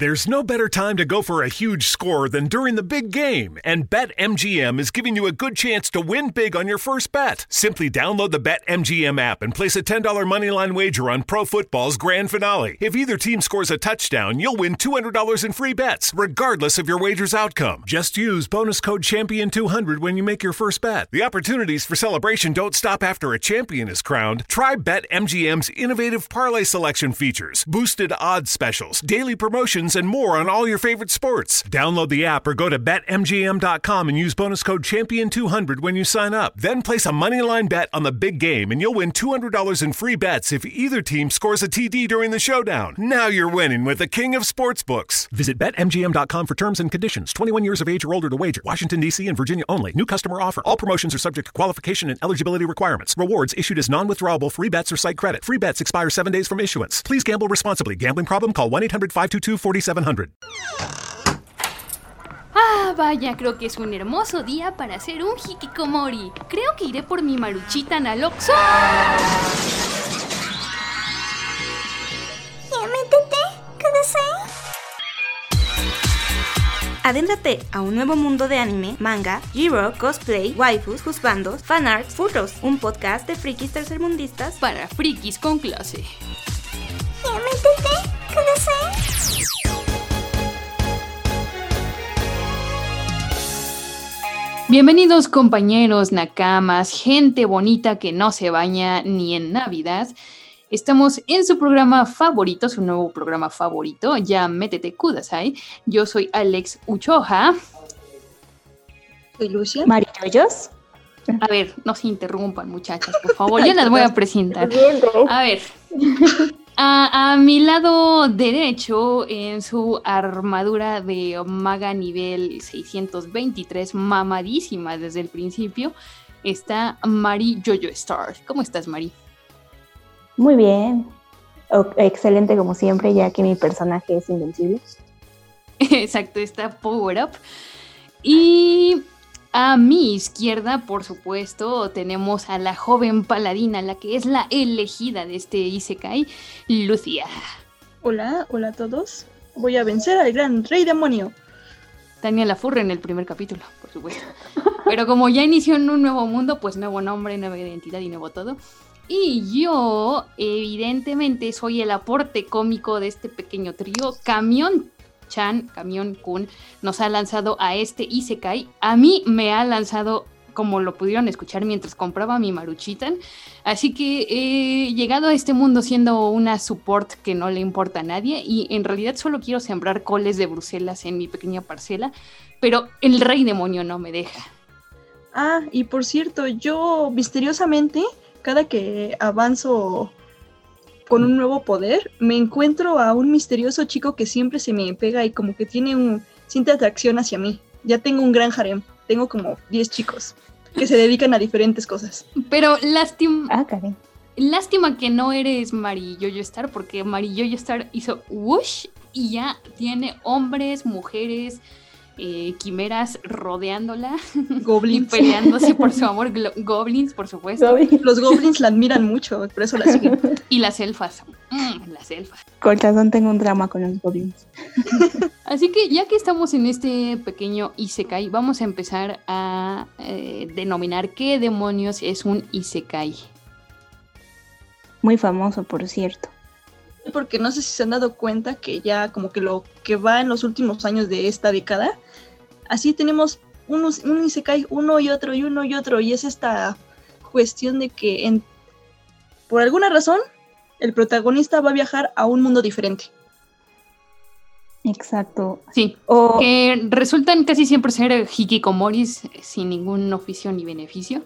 There's no better time to go for a huge score than during the big game, and BetMGM is giving you a good chance to win big on your first bet. Simply download the BetMGM app and place a $10 moneyline wager on Pro Football's grand finale. If either team scores a touchdown, you'll win $200 in free bets, regardless of your wager's outcome. Just use bonus code Champion200 when you make your first bet. The opportunities for celebration don't stop after a champion is crowned. Try BetMGM's innovative parlay selection features, boosted odds specials, daily promotions, and more on all your favorite sports. Download the app or go to betmgm.com and use bonus code Champion200 when you sign up. Then place a moneyline bet on the big game and you'll win $200 in free bets if either team scores a TD during the showdown. Now you're winning with the king of sportsbooks. Visit betmgm.com for terms and conditions. 21 years of age or older to wager. Washington, D.C. and Virginia only. New customer offer. All promotions are subject to qualification and eligibility requirements. Rewards issued as non withdrawable free bets or site credit. Free bets expire seven days from issuance. Please gamble responsibly. Gambling problem? Call 1 800 522 4700. Ah, vaya, creo que es un hermoso día para hacer un hikikomori. Creo que iré por mi maruchita Naloxo. Adéntrate a un nuevo mundo de anime, manga, G-Rock, cosplay, waifus, juzbandos, fanarts, futos, un podcast de frikis tercermundistas Para frikis con clase. Bienvenidos compañeros, nakamas, gente bonita que no se baña ni en Navidad. Estamos en su programa favorito, su nuevo programa favorito, ya métete Kudasai. Yo soy Alex Uchoja. Soy Lucia. Mariyoyos. A ver, no se interrumpan muchachas, por favor, ya las voy a presentar. A ver, a, a, mi lado derecho, en su armadura de maga nivel 623, mamadísima desde el principio, está Mari Jojo Star. ¿Cómo estás, Mari? Muy bien. O excelente como siempre, ya que mi personaje es invencible. Exacto, está Power Up. Y a mi izquierda, por supuesto, tenemos a la joven paladina, la que es la elegida de este Isekai, Lucia. Hola, hola a todos. Voy a vencer al gran rey demonio. Tania Lafurre en el primer capítulo, por supuesto. Pero como ya inició en un nuevo mundo, pues nuevo nombre, nueva identidad y nuevo todo. Y yo, evidentemente, soy el aporte cómico de este pequeño trío. Camión Chan, Camión Kun, nos ha lanzado a este Isekai. A mí me ha lanzado, como lo pudieron escuchar mientras compraba mi Maruchitan. Así que he llegado a este mundo siendo una support que no le importa a nadie. Y en realidad solo quiero sembrar coles de Bruselas en mi pequeña parcela. Pero el rey demonio no me deja. Ah, y por cierto, yo misteriosamente cada que avanzo con un nuevo poder, me encuentro a un misterioso chico que siempre se me pega y como que tiene un siente atracción hacia mí. Ya tengo un gran harem, tengo como 10 chicos que se dedican a diferentes cosas. Pero lástima. Ah, Karen. Lástima que no eres Mari Yoyo Star, porque Mari Yoyo Star hizo whoosh y ya tiene hombres, mujeres, eh, quimeras rodeándola Goblins. y peleándose por su amor. Goblins, por supuesto. Los goblins la admiran mucho, por eso la siguen. Y las elfas. Mm, las elfas. Con razón tengo un drama con los goblins. Así que ya que estamos en este pequeño Isekai, vamos a empezar a eh, denominar qué demonios es un Isekai. Muy famoso, por cierto. Porque no sé si se han dado cuenta que ya como que lo que va en los últimos años de esta década, así tenemos unos, un Isekai, uno y otro y uno y otro, y es esta cuestión de que en, por alguna razón el protagonista va a viajar a un mundo diferente. Exacto. Sí, O que resultan casi siempre ser hikikomoris sin ningún oficio ni beneficio,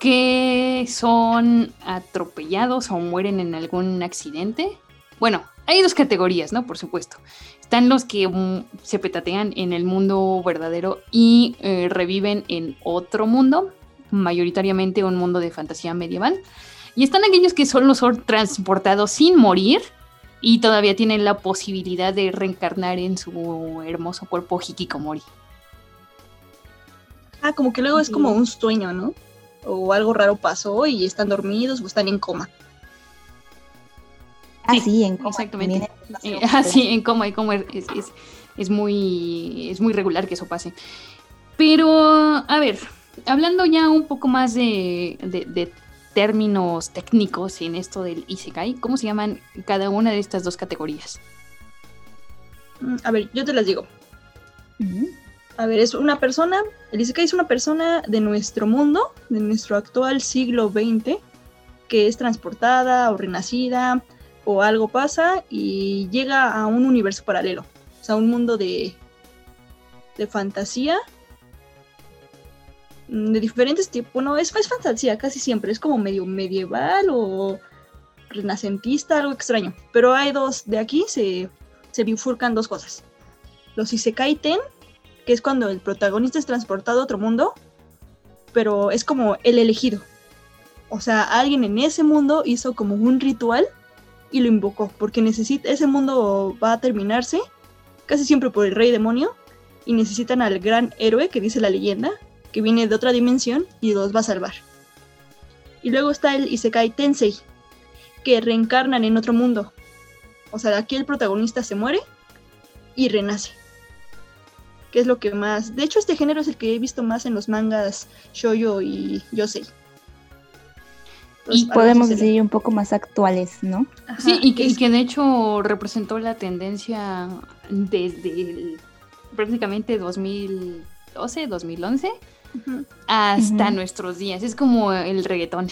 que son atropellados o mueren en algún accidente. Bueno, hay dos categorías, ¿no? Por supuesto. Están los que mm, se petatean en el mundo verdadero y eh, reviven en otro mundo, mayoritariamente un mundo de fantasía medieval. Y están aquellos que solo son transportados sin morir y todavía tienen la posibilidad de reencarnar en su hermoso cuerpo hikikomori. Ah, como que luego es como un sueño, ¿no? O algo raro pasó y están dormidos o están en coma. Ah, sí, en coma. Exactamente. Eh, ah, sí, en coma, en coma es, es- es muy, es muy regular que eso pase. Pero, a ver, hablando ya un poco más de, de- de términos técnicos en esto del Isekai, ¿cómo se llaman cada una de estas dos categorías? Mm, A ver, yo te las digo. A ver, es una persona, el Isekai es una persona de nuestro mundo, de nuestro actual siglo XX, que es transportada o renacida o algo pasa y llega a un universo paralelo, o sea, un mundo de, de fantasía, mm, de diferentes tipos, no, es, es fantasía casi siempre, es como medio medieval o renacentista, algo extraño, pero hay dos, de aquí se, se bifurcan dos cosas. Los Isekai Ten que es cuando el protagonista es transportado a otro mundo, pero es como el elegido. O sea, alguien en ese mundo hizo como un ritual y lo invocó, porque necesita, ese mundo va a terminarse, casi siempre por el rey demonio, y necesitan al gran héroe que dice la leyenda, que viene de otra dimensión y los va a salvar. Y luego está el Isekai Tensei, que reencarnan en otro mundo. O sea, aquí el protagonista se muere y renace que es lo que más. De hecho, este género es el que he visto más en los mangas shoujo y yosei. Y Entonces, algo Podemos decir un poco más actuales, ¿no? Ajá, Sí, y que, y de hecho representó la tendencia desde el- prácticamente 2012, 2011 Ujú. hasta Ujú. nuestros días. Es como el reggaetón.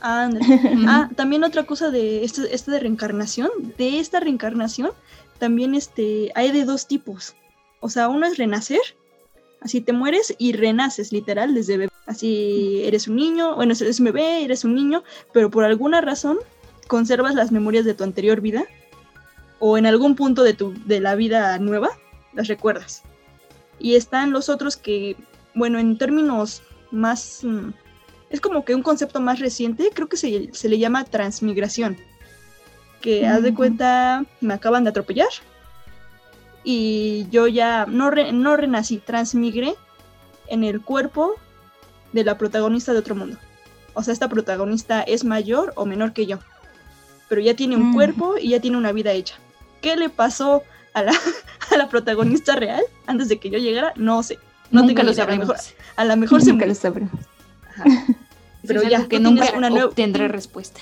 Ándale. Ah, también otra cosa de esto, esto de reencarnación. De esta reencarnación, también este, hay de dos tipos. O sea, uno es renacer, así te mueres y renaces, literal, desde bebé. Así eres un niño, bueno, eres un bebé, eres un niño, pero por alguna razón conservas las memorias de tu anterior vida o en algún punto de, tu, de la vida nueva, las recuerdas. Y están los otros que, bueno, en términos más... mm, es como que un concepto más reciente, creo que se, se le llama transmigración. Que haz de cuenta, me acaban de atropellar y yo ya no, re- no renací, transmigré en el cuerpo de la protagonista de otro mundo. O sea, esta protagonista es mayor o menor que yo, pero ya tiene un Mm. cuerpo y ya tiene una vida hecha. ¿Qué le pasó a la, a la protagonista real antes de que yo llegara? No sé. No nunca tengo lo a sabremos. mejor- A lo mejor se Nunca lo sabremos. Ajá. Pero ya, que nunca una nueva- obtendré respuesta.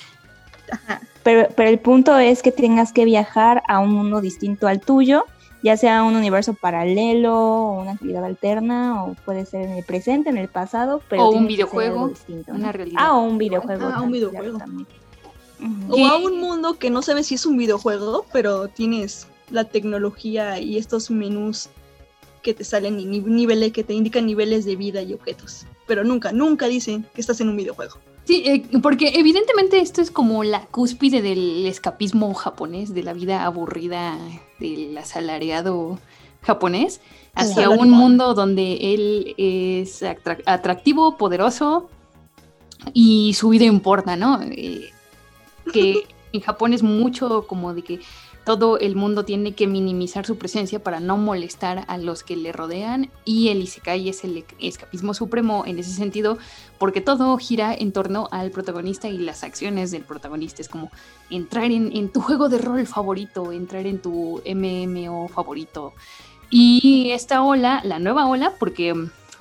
Ajá. Pero, pero el punto es que tengas que viajar a un mundo distinto al tuyo, ya sea un universo paralelo, o una actividad alterna, o puede ser en el presente, en el pasado, pero O un videojuego, distinto, ¿no? una realidad. Ah, o un videojuego. Ah, un videojuego. claro, también. O a un mundo que no sabes si es un videojuego, pero tienes la tecnología y estos menús que te salen y ni- niveles que te indican niveles de vida y objetos. Pero nunca, nunca dicen que estás en un videojuego. Sí, eh, porque evidentemente esto es como la cúspide del escapismo japonés, de la vida aburrida del asalariado japonés, hacia un mundo donde él es atrac- atractivo, poderoso y su vida importa, ¿no? Eh, que en Japón es mucho como de que todo el mundo tiene que minimizar su presencia para no molestar a los que le rodean y el Isekai es el escapismo supremo en ese sentido porque todo gira en torno al protagonista y las acciones del protagonista. Es como entrar en, tu juego de rol favorito, entrar en tu MMO favorito. Y esta ola, la nueva ola, porque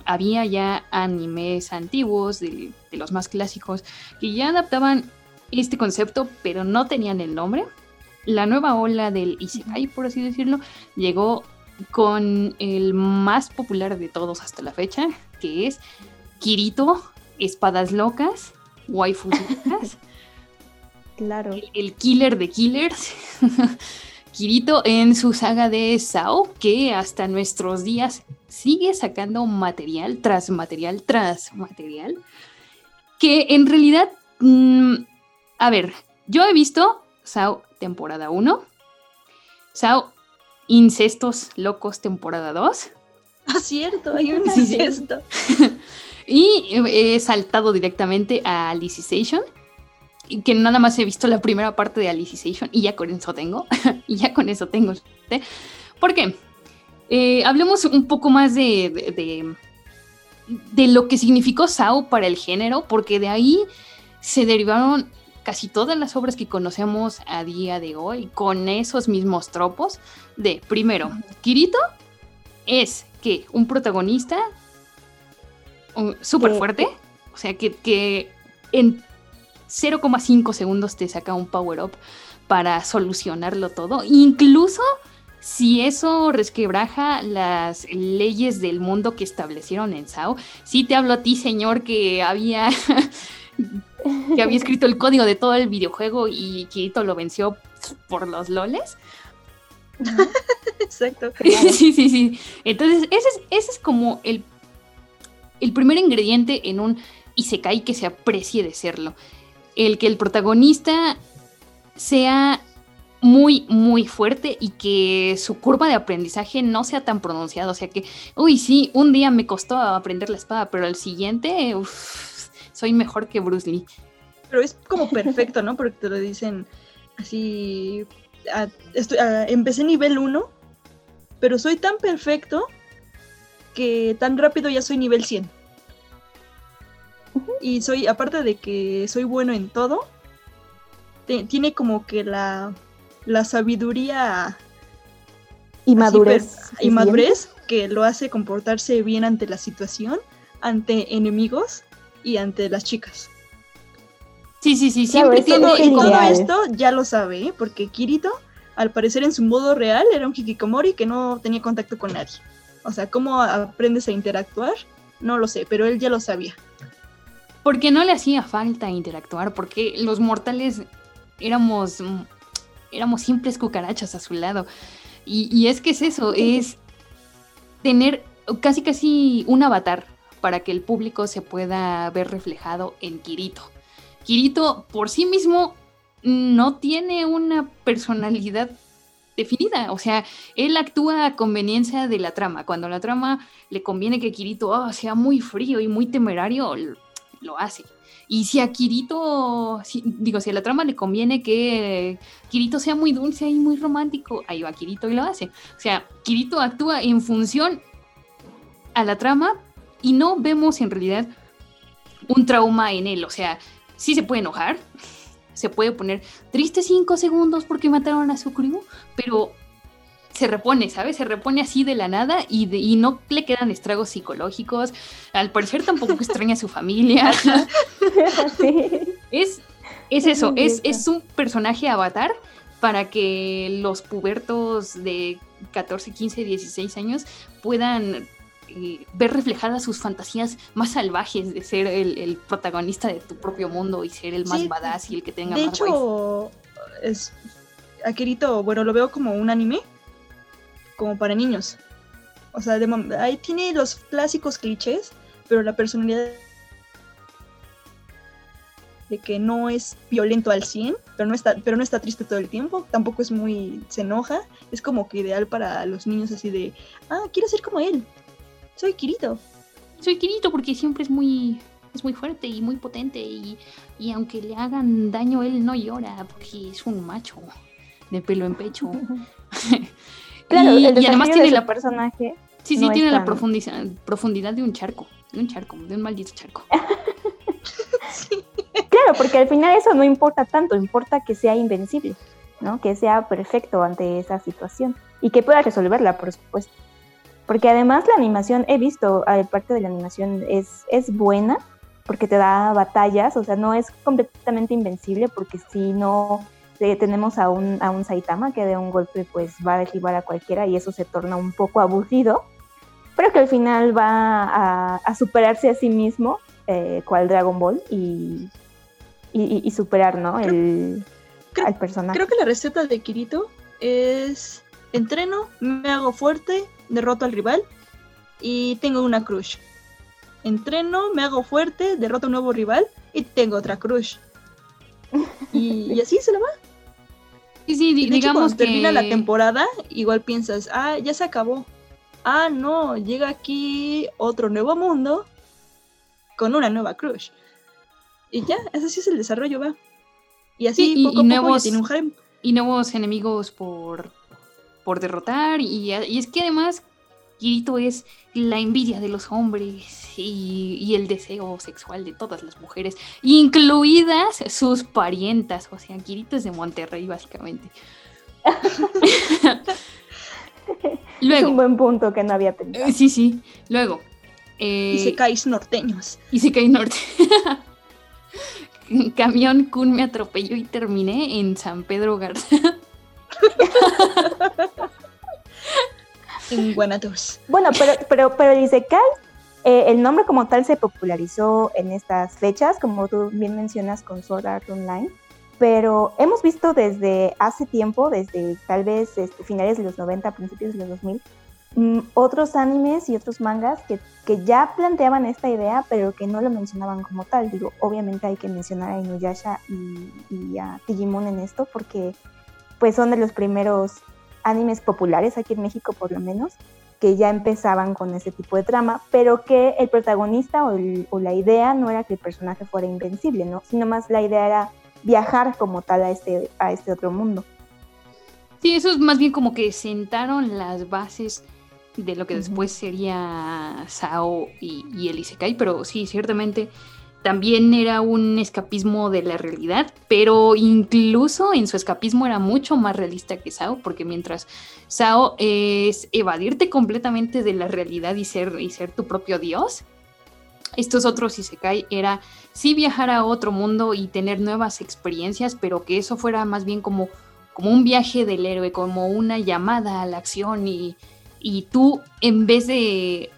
había ya animes antiguos, de los más clásicos, que ya adaptaban este concepto, pero no tenían el nombre. La nueva ola del Isekai, por así decirlo, llegó con el más popular de todos hasta la fecha, que es Kirito, espadas locas, waifus locas, Claro. el, el killer de killers, Kirito en su saga de Sao, que hasta nuestros días sigue sacando material tras material tras material, que en realidad, mm, a ver, yo he visto Sao temporada 1, Sao Incestos Locos temporada 2, Ah, cierto, hay un incesto. Y he saltado directamente a Alicization. y Que nada más he visto la primera parte de Alicization y ya con eso tengo. y ya con eso tengo. ¿Por qué? Eh, hablemos un poco más de, de, de- de lo que significó Sao para el género, porque de ahí se derivaron casi todas las obras que conocemos a día de hoy con esos mismos tropos de, primero, Kirito es que un protagonista súper fuerte, o sea, que, que en 0,5 segundos te saca un power-up para solucionarlo todo, incluso si eso resquebraja las leyes del mundo que establecieron en Sao, sí te hablo a ti, señor, que había que había escrito el código de todo el videojuego y Kirito lo venció por los loles. Exacto. sí, sí, sí. Entonces, ese es, ese es como el, el primer ingrediente en un Isekai que se aprecie de serlo. El que el protagonista sea muy, muy fuerte y que su curva de aprendizaje no sea tan pronunciada. O sea que, uy, sí, un día me costó aprender la espada, pero el siguiente, soy mejor que Bruce Lee. Pero es como perfecto, ¿no? Porque te lo dicen así, empecé nivel 1, pero soy tan perfecto que tan rápido ya soy nivel 100. Y soy, aparte de que soy bueno en todo, tiene como que la la sabiduría y madurez. y madurez que lo hace comportarse bien ante la situación, ante enemigos y ante las chicas. Sí, sí, sí, siempre tiene... y todo esto ya lo sabe, ¿eh? porque Kirito, al parecer en su modo real, era un hikikomori que no tenía contacto con nadie. O sea, ¿cómo aprendes a interactuar? No lo sé, pero él ya lo sabía. Porque no le hacía falta interactuar, porque los mortales éramos éramos simples cucarachas a su lado. Y, es que es eso, es tener casi casi un avatar para que el público se pueda ver reflejado en Kirito. Kirito por sí mismo no tiene una personalidad definida, o sea, él actúa a conveniencia de la trama. Cuando la trama le conviene que Kirito ah, sea muy frío y muy temerario, lo hace. Y si a Kirito, digo, si a la trama le conviene que Kirito sea muy dulce y muy romántico, ahí va Kirito y lo hace. O sea, Kirito actúa en función a la trama y no vemos en realidad un trauma en él. O sea, sí se puede enojar, se puede poner triste cinco segundos porque mataron a su crew, pero se repone, ¿sabes? Se repone así de la nada y, y no le quedan estragos psicológicos. Al parecer tampoco extraña a su familia. Es, es eso, es, es un personaje avatar para que los pubertos de 14, 15, 16 años puedan eh, ver reflejadas sus fantasías más salvajes de ser el, protagonista de tu propio mundo y ser el más badass y el que tenga de más hecho, es Akirito, bueno, lo veo como un anime como para niños. O sea, ahí tiene los clásicos clichés, pero la personalidad de que no es violento al 100, pero no está, pero no está triste todo el tiempo, tampoco es muy, se enoja, es como que ideal para los niños así de, ah, quiero ser como él, soy Kirito. Soy Kirito porque siempre es muy, es muy fuerte y muy potente y, y aunque le hagan daño él no llora porque es un macho de pelo en pecho. Claro, y, además tiene la personaje. Sí, sí, tiene la profundidad, profundidad de un charco, de un charco, de un maldito charco. Claro, porque al final eso no importa tanto, importa que sea invencible, ¿no? Que sea perfecto ante esa situación y que pueda resolverla, por supuesto. Porque además la animación, he visto, parte de la animación es, es buena, porque te da batallas, o sea, no es completamente invencible, porque si no tenemos a un, a un Saitama que de un golpe pues va a derribar a cualquiera y eso se torna un poco aburrido, pero que al final va a, superarse a sí mismo, eh, cual Dragon Ball, y, y, superar, ¿no? El, al personaje. Creo que la receta de Kirito es entreno, me hago fuerte, derroto al rival y tengo una crush. Entreno, me hago fuerte, derroto a un nuevo rival y tengo otra crush. Y, y así se la va. Sí, sí, digamos que... termina la temporada, igual piensas, ah, ya se acabó. Ah, no, llega aquí otro nuevo mundo con una nueva crush. Y ya, así es el desarrollo, va. Y así poco a nuevos, tiene un Y nuevos enemigos por, por derrotar. Y, y es que además Kirito es la envidia de los hombres y, el deseo sexual de todas las mujeres, incluidas sus parientas. O sea, Kirito es de Monterrey, básicamente. Luego, es un buen punto que no había pensado. Sí, sí. Luego. Eh, y se caes norteños. Y se cae norte. Camión Kun me atropelló y terminé en San Pedro Garza. en Guanatos. Bueno, pero, pero, pero dice Kai, eh, el nombre como tal se popularizó en estas fechas, como tú bien mencionas con Sword Art Online, pero hemos visto desde hace tiempo, desde tal vez este, finales de los 90, principios de los 2000, mm, otros animes y otros mangas que, que, ya planteaban esta idea, pero que no lo mencionaban como tal. Digo, obviamente hay que mencionar a Inuyasha y, y a Digimon en esto, porque pues son de los primeros animes populares aquí en México por lo menos, que ya empezaban con ese tipo de trama, pero que el protagonista o, la idea no era que el personaje fuera invencible, ¿no? Sino más la idea era viajar como tal a este, a este otro mundo. Sí, eso es más bien como que sentaron las bases de lo que después sería Sao y, y el Isekai, pero sí, ciertamente también era un escapismo de la realidad, pero incluso en su escapismo era mucho más realista que Sao, porque mientras Sao es evadirte completamente de la realidad y ser, y ser tu propio dios, estos otros Isekai era sí viajar a otro mundo y tener nuevas experiencias, pero que eso fuera más bien como, como un viaje del héroe, como una llamada a la acción y, y tú en vez de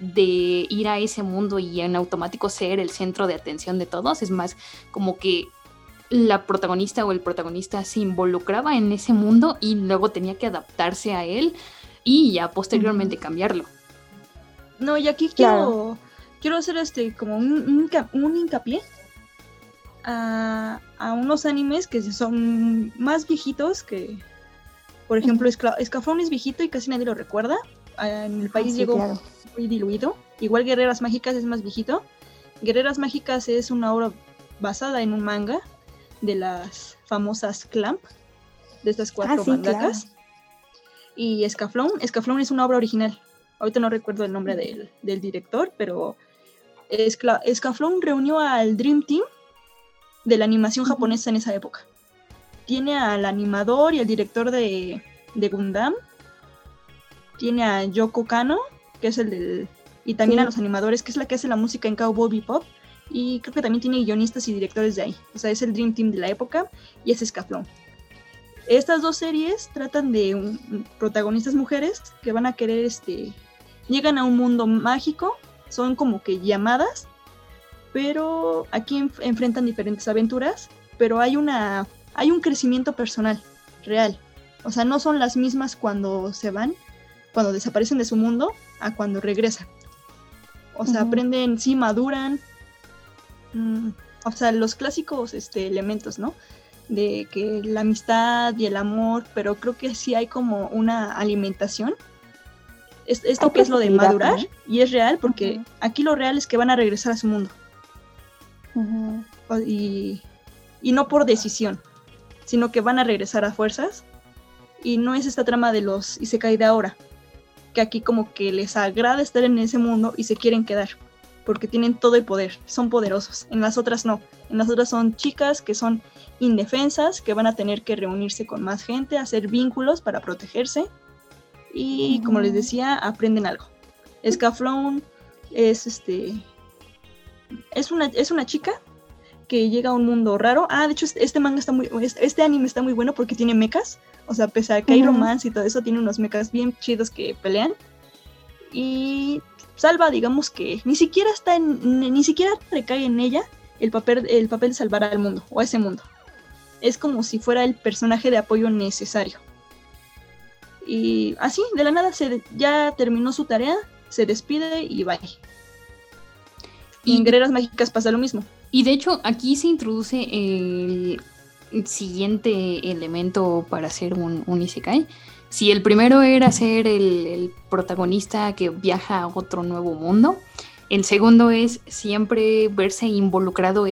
de ir a ese mundo y en automático ser el centro de atención de todos, es más como que la protagonista o el protagonista se involucraba en ese mundo y luego tenía que adaptarse a él y ya posteriormente cambiarlo. No, y aquí quiero, quiero hacer este como un, un, hincapié a, unos animes que son más viejitos que, por ejemplo, Escafón es viejito y casi nadie lo recuerda. En el país ah, llegó muy diluido. Igual Guerreras Mágicas es más viejito. Guerreras Mágicas es una obra basada en un manga de las famosas Clamp, de estas cuatro ah, Y Escaflón, Escaflón es una obra original. Ahorita no recuerdo el nombre del, director, pero Escaflón reunió al Dream Team de la animación japonesa en esa época. Tiene al animador y al director de, de Gundam. Tiene a Yoko Kano, que es el del... Y también a los animadores, que es la que hace la música en Cowboy Bebop. Y creo que también tiene guionistas y directores de ahí. O sea, es el Dream Team de la época y es Escaflón. Estas dos series tratan de protagonistas mujeres que van a querer, este, llegan a un mundo mágico, son como que llamadas, pero aquí enfrentan diferentes aventuras, pero hay una, hay un crecimiento personal real. O sea, no son las mismas cuando se van, cuando desaparecen de su mundo, a cuando regresa. O sea, aprenden, sí, maduran. Mm, o sea, los clásicos este, elementos, ¿no? De que la amistad y el amor, pero creo que sí hay como una alimentación. esto que es lo de madurar, y es real, porque aquí lo real es que van a regresar a su mundo. y, y no por decisión, sino que van a regresar a fuerzas. Y no es esta trama de los y se cae de ahora, que aquí como que les agrada estar en ese mundo y se quieren quedar, porque tienen todo el poder, son poderosos. En las otras no, en las otras son chicas que son indefensas, que van a tener que reunirse con más gente, hacer vínculos para protegerse y como les decía, aprenden algo. Scaflón es este es una, es una chica que llega a un mundo raro. Ah, de hecho, este, este manga está muy. Este, anime está muy bueno porque tiene mechas. O sea, pese a que hay romance y todo eso, tiene unos mechas bien chidos que pelean. Y salva, digamos que ni siquiera está en. Ni, siquiera recae en ella el papel, el papel de salvar al mundo o a ese mundo. Es como si fuera el personaje de apoyo necesario. Y así, de la nada, se, ya terminó su tarea, se despide y bye. Y en Guerreras Mágicas pasa lo mismo. Y de hecho, aquí se introduce el siguiente elemento para hacer un, un Isekai. Si el primero era ser el, protagonista que viaja a otro nuevo mundo, el segundo es siempre verse involucrado en...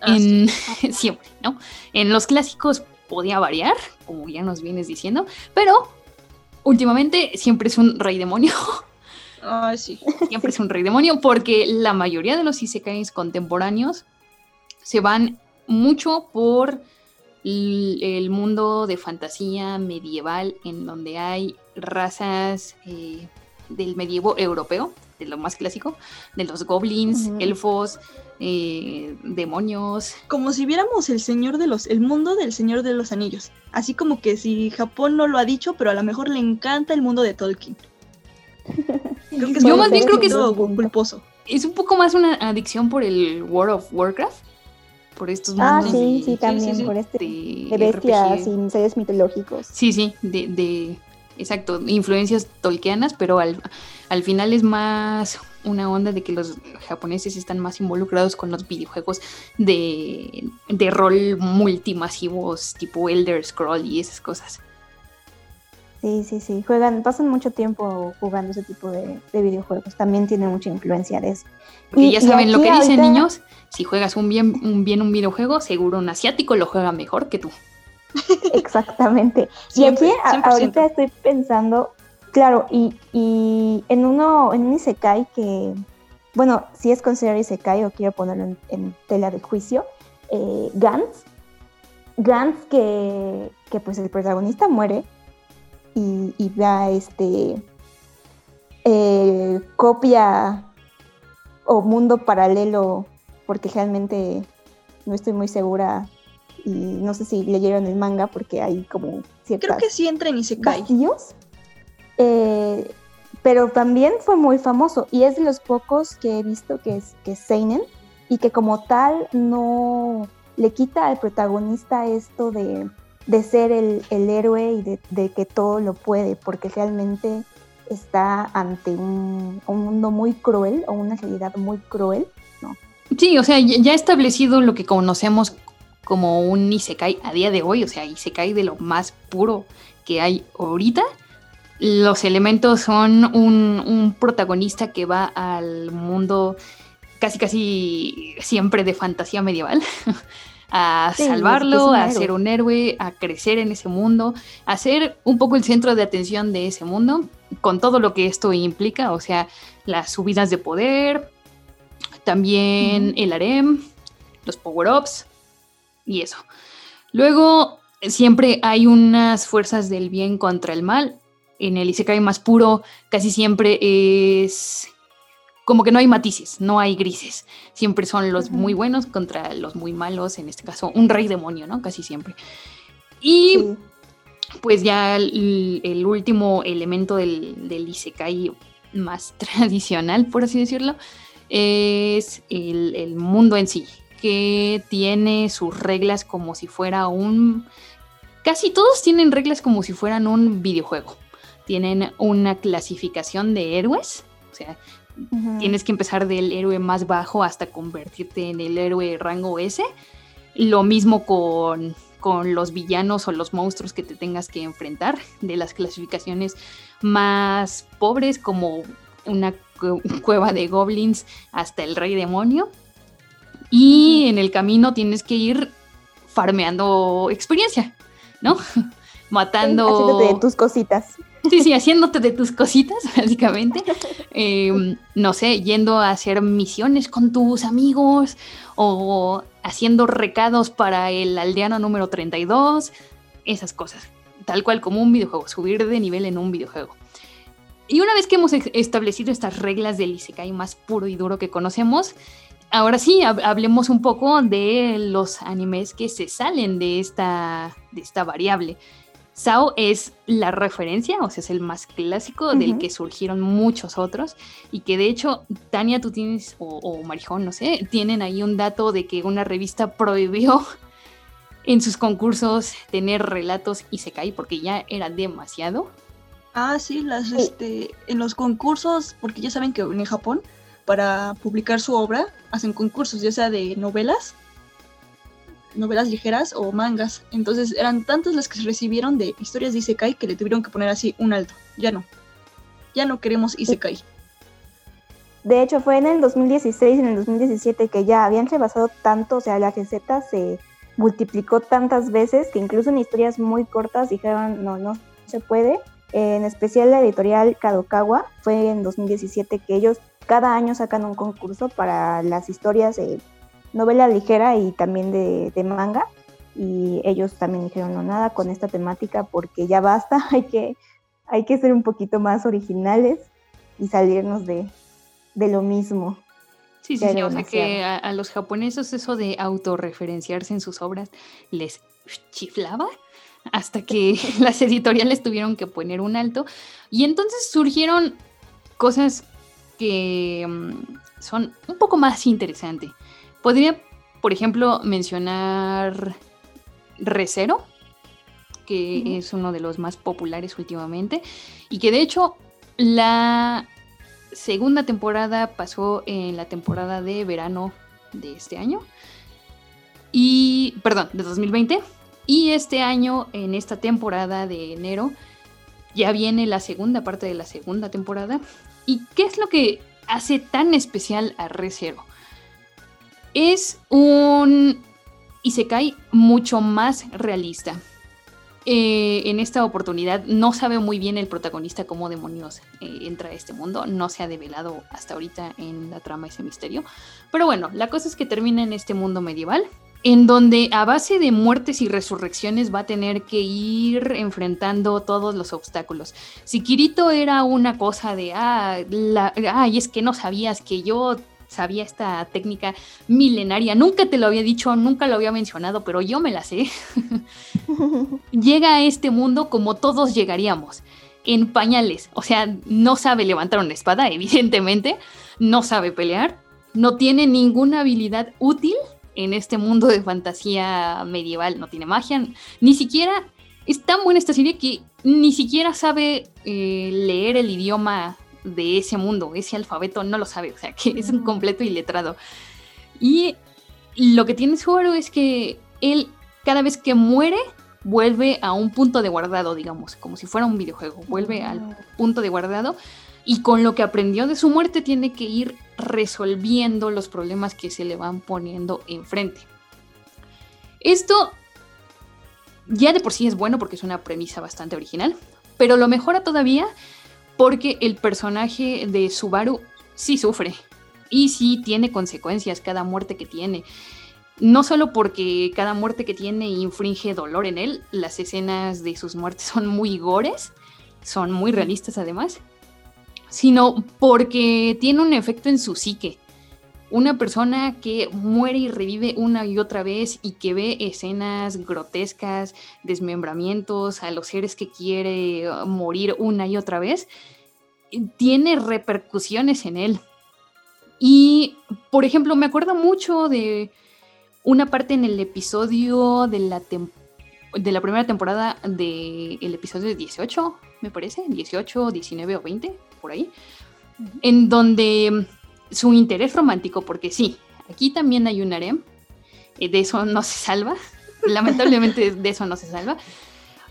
Ah, En, siempre, ¿no? En los clásicos podía variar, como ya nos vienes diciendo, pero últimamente siempre es un rey demonio. Sí. siempre es un rey demonio, porque la mayoría de los isekais contemporáneos se van mucho por el mundo de fantasía medieval, en donde hay razas eh, del medievo europeo, de lo más clásico, de los goblins, elfos, eh, demonios. Como si viéramos el señor de los, el mundo del Señor de los Anillos. Así como que si Japón no lo ha dicho, pero a lo mejor le encanta el mundo de Tolkien. Creo que es Yo un más bien creo que es- culposo. Es un poco más una adicción por el World of Warcraft, por estos Ah, mundos sí, de- sí, también sí, por este de de bestias y seres mitológicos. Sí, sí, de, de- exacto, influencias tolkianas, pero al, al final es más una onda de que los japoneses están más involucrados con los videojuegos de, de rol multimasivos, tipo Elder Scroll y esas cosas. Sí, sí, sí. Juegan, pasan mucho tiempo jugando ese tipo de, de videojuegos. También tiene mucha influencia de eso. Porque Y- ya saben lo que dicen niños, si juegas un bien, un bien un videojuego, seguro un asiático lo juega mejor que tú. Exactamente. Y aquí a- 100%. ahorita estoy pensando, claro, y, y en uno, en un Isekai que, bueno, si es considerado Isekai o quiero ponerlo en, en tela de juicio, eh, Gantz. Gantz que, que pues el protagonista muere y, y va este eh, copia o mundo paralelo, porque realmente no estoy muy segura y no sé si leyeron el manga porque hay como ciertas Creo que sí entra en Isekai. vacíos. Eh, pero también fue muy famoso y es de los pocos que he visto que es, que es Seinen y que como tal no le quita al protagonista esto de, de ser el, el héroe y de, de que todo lo puede, porque realmente está ante un, un mundo muy cruel o una realidad muy cruel. Sí, o sea, ya establecido lo que conocemos como un Isekai a día de hoy, o sea, Isekai de lo más puro que hay ahorita. Los elementos son un, un protagonista que va al mundo casi casi siempre de fantasía medieval. A Sí, salvarlo, a ser un héroe, a crecer en ese mundo, a ser un poco el centro de atención de ese mundo, con todo lo que esto implica, o sea, las subidas de poder, también el harem, los power-ups y eso. Luego, siempre hay unas fuerzas del bien contra el mal. En el Isekai más puro, casi siempre es como que no hay matices, no hay grises. Siempre son los muy buenos contra los muy malos, en este caso, un rey demonio, ¿no? Casi siempre. Y Sí. pues ya el, el último elemento del, del Isekai más tradicional, por así decirlo, es el, el mundo en sí, que tiene sus reglas como si fuera un... Casi todos tienen reglas como si fueran un videojuego. Tienen una clasificación de héroes, o sea. Tienes que empezar del héroe más bajo hasta convertirte en el héroe rango S. Lo mismo con, con los villanos o los monstruos que te tengas que enfrentar, de las clasificaciones más pobres como una cu- cueva de goblins hasta el rey demonio. Y en el camino tienes que ir farmeando experiencia, ¿no? Matando... Haciéndote de tus cositas. Sí, sí, haciéndote de tus cositas, básicamente. Eh, no sé, yendo a hacer misiones con tus amigos o haciendo recados para el aldeano número 32, esas cosas. Tal cual como un videojuego, subir de nivel en un videojuego. Y una vez que hemos establecido estas reglas del Isekai más puro y duro que conocemos, ahora sí, hab- hablemos un poco de los animes que se salen de esta, de esta variable. Sao es la referencia, o sea, es el más clásico del que surgieron muchos otros y que de hecho, Tania, tú tienes, o, o Marijón, no sé, tienen ahí un dato de que una revista prohibió en sus concursos tener relatos y se cae porque ya era demasiado. Ah, sí, las, este, en los concursos, porque ya saben que en Japón, para publicar su obra, hacen concursos, ya sea de novelas, novelas ligeras o mangas. Entonces eran tantas las que se recibieron de historias de Isekai que le tuvieron que poner así un alto. Ya no. Ya no queremos Isekai. De hecho, fue en el 2016 y en el 2017 que ya habían rebasado tanto, o sea, la receta se multiplicó tantas veces que incluso en historias muy cortas dijeron, no, no se puede. En especial la editorial Kadokawa fue en 2017 que ellos cada año sacan un concurso para las historias de novela ligera y también de, de manga. Y ellos también dijeron, no, nada con esta temática porque ya basta, hay que, hay que ser un poquito más originales y salirnos de, de lo mismo. Sí, sí, sí, o sea que a, los japoneses eso de autorreferenciarse en sus obras les chiflaba hasta que las editoriales tuvieron que poner un alto y entonces surgieron cosas que mm, son un poco más interesantes. Podría, por ejemplo, mencionar Recero, que es uno de los más populares últimamente y que de hecho la segunda temporada pasó en la temporada de verano de este año. Y, perdón, de 2020. Y este año, en esta temporada de enero, ya viene la segunda parte de la segunda temporada. ¿Y qué es lo que hace tan especial a ReZero? Es un Isekai mucho más realista. Eh, en esta oportunidad no sabe muy bien el protagonista cómo demonios eh, entra a este mundo. No se ha develado hasta ahorita en la trama ese misterio. Pero bueno, la cosa es que termina en este mundo medieval. En donde a base de muertes y resurrecciones va a tener que ir enfrentando todos los obstáculos. Si Kirito era una cosa de, ah, la, ay, es que no sabías que yo sabía esta técnica milenaria. Nunca te lo había dicho, nunca lo había mencionado, pero yo me la sé. Llega a este mundo como todos llegaríamos, en pañales. O sea, no sabe levantar una espada, evidentemente, no sabe pelear, no tiene ninguna habilidad útil en este mundo de fantasía medieval, no tiene magia, ni siquiera es tan buena esta serie que ni siquiera sabe eh, leer el idioma de ese mundo, ese alfabeto no lo sabe, o sea, que es un completo iletrado. Y lo que tiene Subaru es que él, cada vez que muere, vuelve a un punto de guardado, digamos, como si fuera un videojuego, vuelve al punto de guardado y con lo que aprendió de su muerte tiene que ir resolviendo los problemas que se le van poniendo enfrente. Esto ya de por sí es bueno porque es una premisa bastante original, pero lo mejora todavía porque el personaje de Subaru sí sufre y sí tiene consecuencias cada muerte que tiene. No solo porque cada muerte que tiene infringe dolor en él, las escenas de sus muertes son muy gores, son muy realistas además, sino porque tiene un efecto en su psique. Una persona que muere y revive una y otra vez y que ve escenas grotescas, desmembramientos a los seres que quiere uh, morir una y otra vez, tiene repercusiones en él. Y, por ejemplo, me acuerdo mucho de una parte en el episodio de la, de la primera temporada del episodio 18, me parece, 18, 19 o 20, por ahí, en donde su interés romántico, porque sí, aquí también hay un harem, eh, de eso no se salva, lamentablemente de eso no se salva.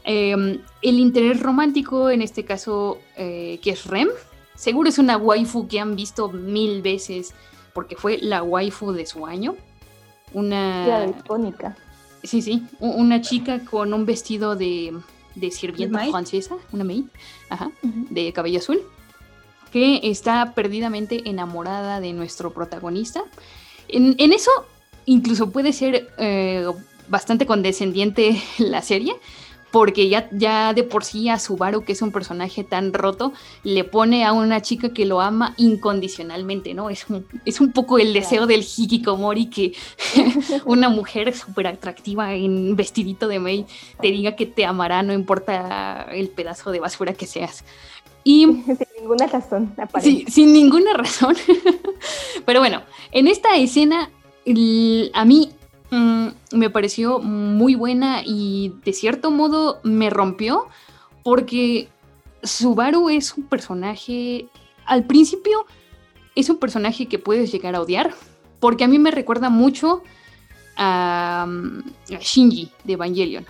Em, el interés romántico, en este caso, eh, que es Rem, seguro es una waifu que han visto mil veces, porque fue la waifu de su año. Una. icónica. Sí, sí, una chica con un vestido de, de sirvienta francesa, una maid, ajá, de cabello azul que está perdidamente enamorada de nuestro protagonista. En, eso incluso puede ser eh, bastante condescendiente la serie, porque ya, ya de por sí a Subaru, que es un personaje tan roto, le pone a una chica que lo ama incondicionalmente, ¿no? Es un, es un poco el deseo del hikikomori que una mujer súper atractiva en vestidito de Mei te diga que te amará, no importa el pedazo de basura que seas. Y, sin ninguna razón, sí, sin ninguna razón. Pero bueno, en esta escena, a mí mm, me pareció muy buena y de cierto modo me rompió porque Subaru es un personaje, al principio es un personaje que puedes llegar a odiar, porque a mí me recuerda mucho a, mm, a Shinji de Evangelion.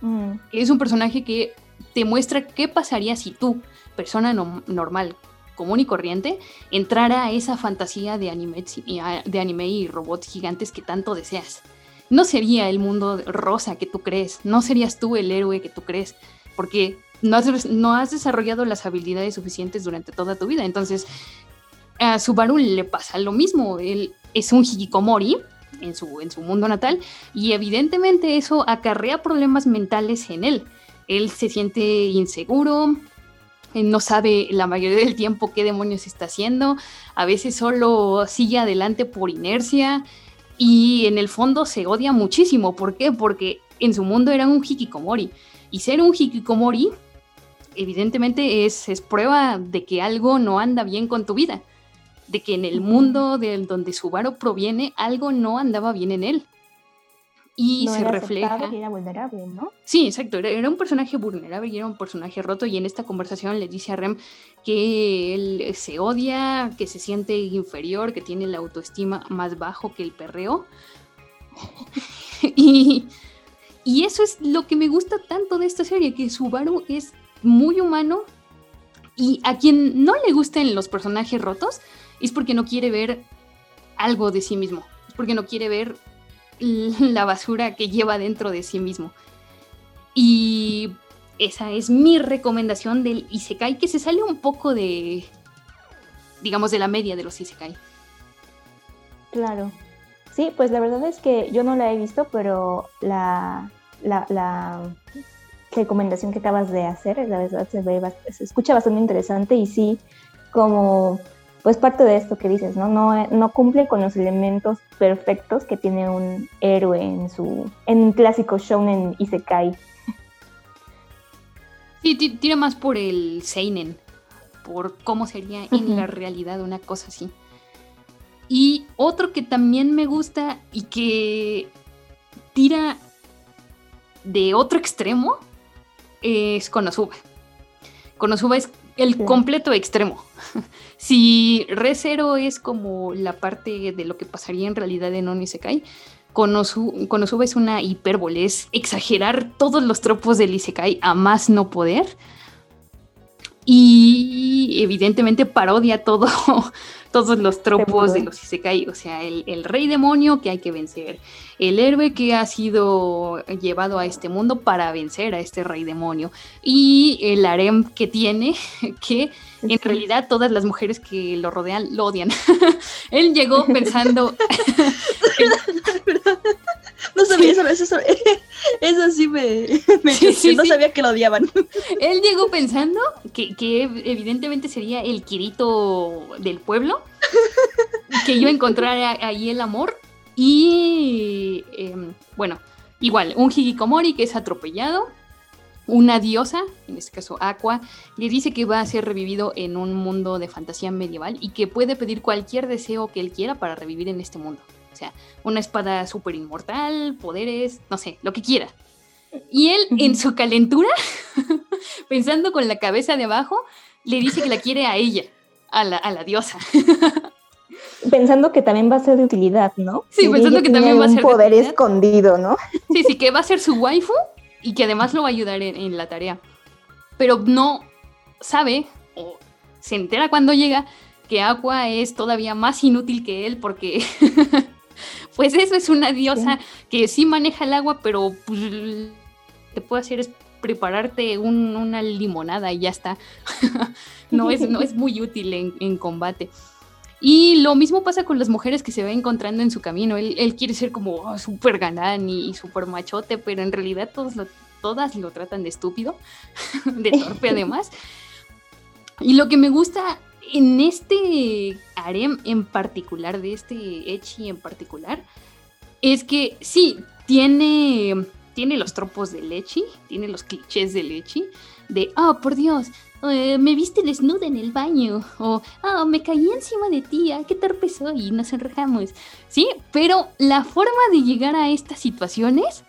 Mm, Es un personaje que te muestra qué pasaría si tú, persona no- normal, común y corriente, entrara a esa fantasía de anime, y- de anime y robots gigantes que tanto deseas. No sería el mundo rosa que tú crees, no serías tú el héroe que tú crees, porque no has, no has desarrollado las habilidades suficientes durante toda tu vida. Entonces, a Subaru le pasa lo mismo. Él es un hikikomori en su, en su mundo natal y evidentemente eso acarrea problemas mentales en él. Él se siente inseguro, no sabe la mayoría del tiempo qué demonios está haciendo, a veces solo sigue adelante por inercia y en el fondo se odia muchísimo. ¿Por qué? Porque en su mundo era un hikikomori y ser un hikikomori evidentemente es, es prueba de que algo no anda bien con tu vida, de que en el mundo del donde Subaru proviene algo no andaba bien en él. Y no se era refleja. y era vulnerable, ¿no? Sí, exacto. Era, era un personaje vulnerable y era un personaje roto. Y en esta conversación le dice a Rem que él se odia, que se siente inferior, que tiene la autoestima más bajo que el perreo. y, y eso es lo que me gusta tanto de esta serie, que Subaru es muy humano. Y a quien no le gusten los personajes rotos es porque no quiere ver algo de sí mismo. Es porque no quiere ver la basura que lleva dentro de sí mismo. Y esa es mi recomendación del Isekai, que se sale un poco de, digamos, de la media de los Isekai. Claro. Sí, pues la verdad es que yo no la he visto, pero la, la, la recomendación que acabas de hacer, la verdad se, ve, se escucha bastante interesante y sí, como pues parte de esto que dices, ¿no? No, no cumple con los elementos perfectos que tiene un héroe en su en un clásico shounen isekai. Sí, ti- tira más por el Seinen, por cómo sería en la realidad una cosa así. Y otro que también me gusta y que tira de otro extremo es Konosuba. Konosuba es el completo extremo. si Re Zero es como la parte de lo que pasaría en realidad en un Isekai, Konosu- Konosuba es una hipérbole, es exagerar todos los tropos del Isekai a más no poder. Y evidentemente parodia todo, todos los tropos de los Isekai. O sea, el, el rey demonio que hay que vencer, el héroe que ha sido llevado a este mundo para vencer a este rey demonio, y el harem que tiene, que en realidad todas las mujeres que lo rodean lo odian. Él llegó pensando, No sabía eso, eso, eso sí me, me Sí, sí, no sí. sabía que lo odiaban. Él llegó pensando que, que evidentemente sería el Kirito del pueblo, que iba a encontrar a- ahí el amor y, em, bueno, igual, un Hikikomori que es atropellado, una diosa, en este caso Aqua, le dice que va a ser revivido en un mundo de fantasía medieval y que puede pedir cualquier deseo que él quiera para revivir en este mundo. O sea, una espada súper inmortal, poderes, no sé, lo que quiera. Y él, en su calentura, pensando con la cabeza de abajo, le dice que la quiere a ella, a la, a la diosa. Pensando que también va a ser de utilidad, ¿no? Sí, Y pensando que también va a un ser de poder utilidad. escondido, ¿no? Sí, sí, que va a ser su waifu y que además lo va a ayudar en, en la tarea. Pero no sabe, o se entera cuando llega, que Aqua es todavía más inútil que él porque... Pues eso es una diosa que sí maneja el agua, pero pues, te puede hacer es prepararte un- una limonada y ya está. no, es, no es muy útil en, en combate. Y lo mismo pasa con las mujeres que se va encontrando en su camino. Él, él quiere ser como oh, súper galán y, y súper machote, pero en realidad todos lo- todas lo tratan de estúpido, de torpe además. Y lo que me gusta en este harem en particular, de este Echi en particular, es que sí, tiene, tiene los tropos del Echi, tiene los clichés del Echi, de, oh, por Dios, eh, me viste desnuda en el baño, o ah, me caí encima de ti, ah, qué torpe soy, nos enrejamos. Sí, pero la forma de llegar a estas situaciones,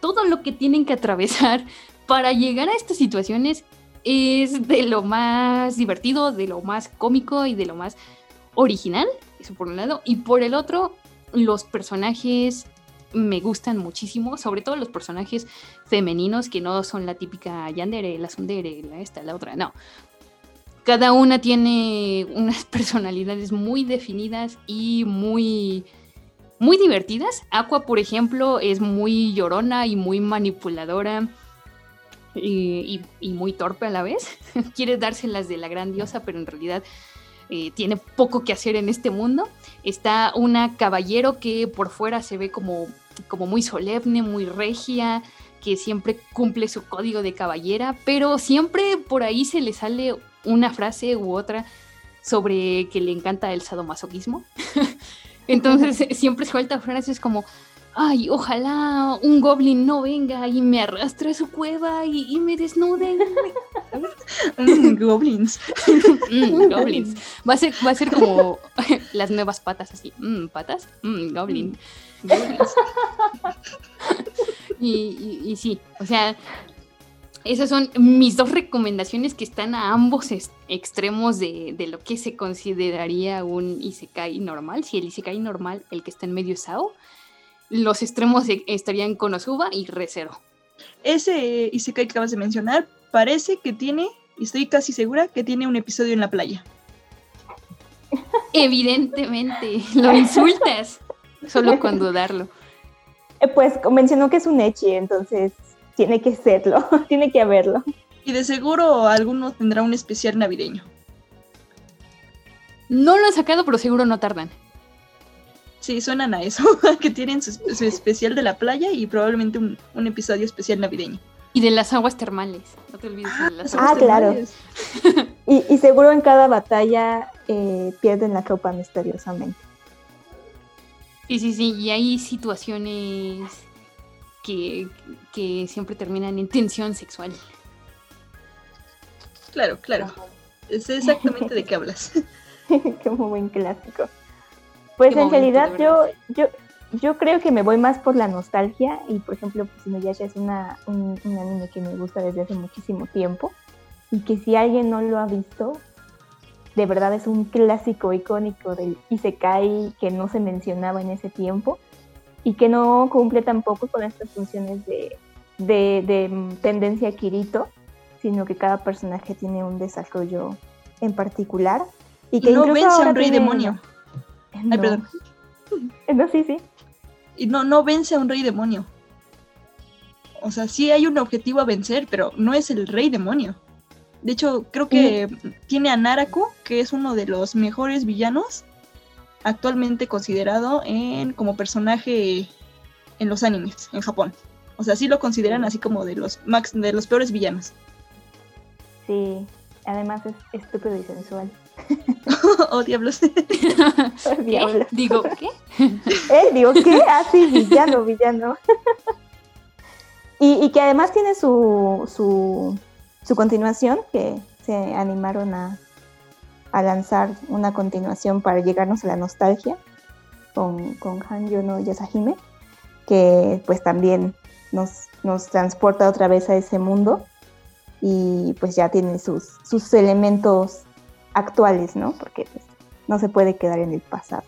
todo lo que tienen que atravesar para llegar a estas situaciones es de lo más divertido, de lo más cómico y de lo más original, eso por un lado, y por el otro, los personajes me gustan muchísimo, sobre todo los personajes femeninos que no son la típica Yandere, la Sundere, la esta, la otra, no. Cada una tiene unas personalidades muy definidas y muy muy divertidas. Aqua, por ejemplo, es muy llorona y muy manipuladora y, muy torpe a la vez. Quiere dárselas de la gran diosa, pero en realidad eh, tiene poco que hacer en este mundo. Está una caballero que por fuera se ve como como muy solemne, muy regia, que siempre cumple su código de caballera, pero siempre por ahí se le sale una frase u otra sobre que le encanta el sadomasoquismo. Entonces siempre suelta frases como, ay, ojalá un goblin no venga y me arrastre a su cueva y, me desnude. Mm, goblins. Mm, goblins. Va a, ser, va a ser como las nuevas patas así. Mm, patas. goblin. y, sí, o sea, esas son mis dos recomendaciones que están a ambos extremos de, lo que se consideraría un Isekai normal. Si el Isekai normal, el que está en medio es Sao, los extremos estarían Konosuba y Recero. Ese Isekai que acabas de mencionar parece que tiene, y estoy casi segura, que tiene un episodio en la playa. Evidentemente, lo insultas. Solo con dudarlo. Eh, pues mencionó que es un Echi, entonces tiene que serlo, tiene que haberlo. Y de seguro alguno tendrá un especial navideño. No lo han sacado, pero seguro no tardan. Sí, suenan a eso, que tienen su, especial de la playa y probablemente un, episodio especial navideño. Y de las aguas termales, no te olvides de las ah, aguas ah, claro. y, seguro en cada batalla eh, pierden la copa misteriosamente. Sí, sí, sí, y hay situaciones que, siempre terminan en tensión sexual. Claro, claro. Es exactamente de qué hablas. Como buen clásico. Pues en realidad yo, yo, yo creo que me voy más por la nostalgia y por ejemplo pues Inuyasha es una, un, un anime que me gusta desde hace muchísimo tiempo y que si alguien no lo ha visto de verdad es un clásico icónico del Isekai que no se mencionaba en ese tiempo y que no cumple tampoco con estas funciones de, de, tendencia Kirito, sino que cada personaje tiene un desarrollo en particular. Y que no vence a un rey demonio. Ay, perdón. No, sí, sí. Y no, no vence a un rey demonio. O sea, sí hay un objetivo a vencer, pero no es el rey demonio. De hecho, creo que tiene a Naraku, que es uno de los mejores villanos actualmente considerado en como personaje en los animes en Japón. O sea, sí lo consideran así como de los max, de los peores villanos. Sí, además es estúpido y sensual. oh, diablos. oh, diablos. Digo, ¿qué? ¿Eh? Digo, ¿qué? Ah, sí, villano, villano. y, y que además tiene su, su su continuación, que se animaron a, lanzar una continuación para llegarnos a la nostalgia con, con Hanyo no Yasahime, que pues también nos, nos transporta otra vez a ese mundo y pues ya tiene sus, sus elementos actuales, ¿no? Porque pues, no se puede quedar en el pasado.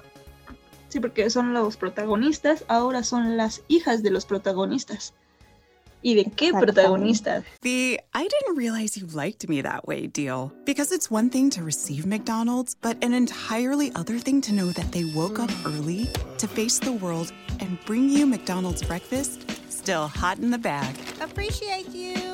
Sí, porque son los protagonistas, ahora son las hijas de los protagonistas. ¿Y de qué protagonista? The I didn't realize you liked me that way deal. Because it's one thing to receive McDonald's, but an entirely other thing to know that they woke up early to face the world and bring you McDonald's breakfast still hot in the bag. Appreciate you.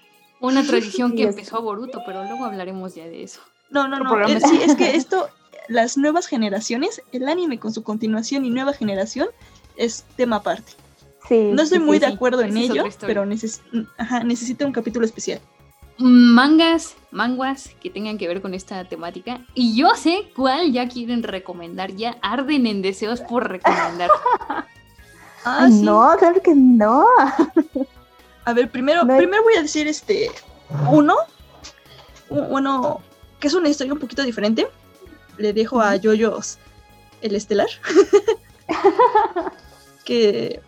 Una tradición que empezó a Boruto, pero luego hablaremos ya de eso. No, no, no. eh, sí, es que esto, las nuevas generaciones, el anime con su continuación y nueva generación es tema aparte. Sí. No estoy sí, muy sí, de sí. acuerdo en ello, pero neces ajá, necesita un capítulo especial. Mangas, manguas que tengan que ver con esta temática. Y yo sé cuál ya quieren recomendar, ya arden en deseos por recomendar. Ah. No, claro que no. A ver, primero, No hay- primero voy a decir este uno. Bueno, que es una historia un poquito diferente. Le dejo a Yoyos el estelar. que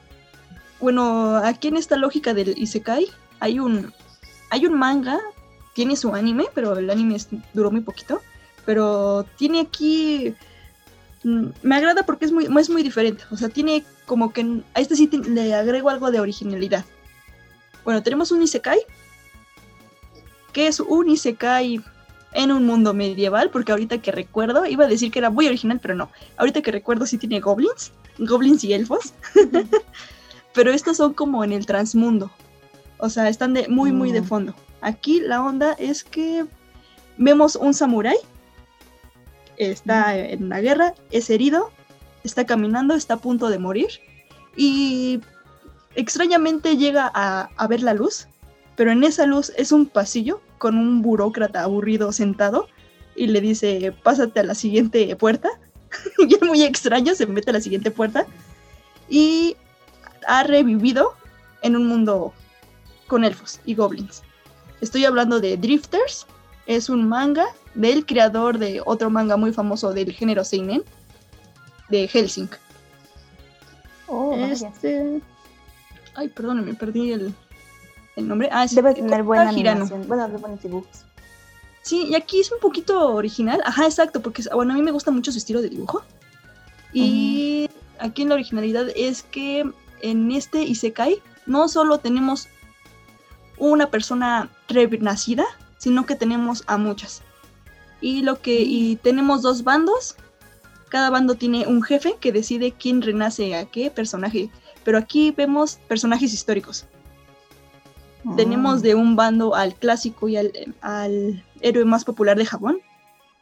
bueno, aquí en esta lógica del Isekai hay un hay un manga, tiene su anime, pero el anime es- duró muy poquito. Pero tiene aquí mm, me agrada porque es muy, es muy diferente. O sea, tiene como que a este sí te- le agrego algo de originalidad. Bueno, tenemos un Isekai. Que es un Isekai en un mundo medieval. Porque ahorita que recuerdo, iba a decir que era muy original, pero no. Ahorita que recuerdo sí tiene goblins. Goblins y elfos. pero estos son como en el transmundo. O sea, están de, muy, muy de Mm. fondo. Aquí la onda es que vemos un samurái. Está en la guerra, es herido, está caminando, está a punto de morir. Y extrañamente llega a, a ver la luz, pero en esa luz es un pasillo con un burócrata aburrido sentado y le dice, pásate a la siguiente puerta. y es muy extraño, se mete a la siguiente puerta y ha revivido en un mundo con elfos y goblins. Estoy hablando de Drifters, es un manga del creador de otro manga muy famoso del género seinen, de Helsing. Oh, vaya. Ay, perdón, me perdí el, el nombre. Ah, es Debe Kota tener buena Hirano. animación. Bueno, de buenos dibujos. Sí, y aquí es un poquito original. Ajá, exacto, porque bueno, a mí me gusta mucho su estilo de dibujo. Y aquí en la originalidad es que en este Isekai no solo tenemos una persona renacida, sino que tenemos a muchas. Y lo que y tenemos dos bandos. Cada bando tiene un jefe que decide quién renace a qué personaje. Pero aquí vemos personajes históricos. Tenemos de un bando al clásico y al, héroe más popular de Japón.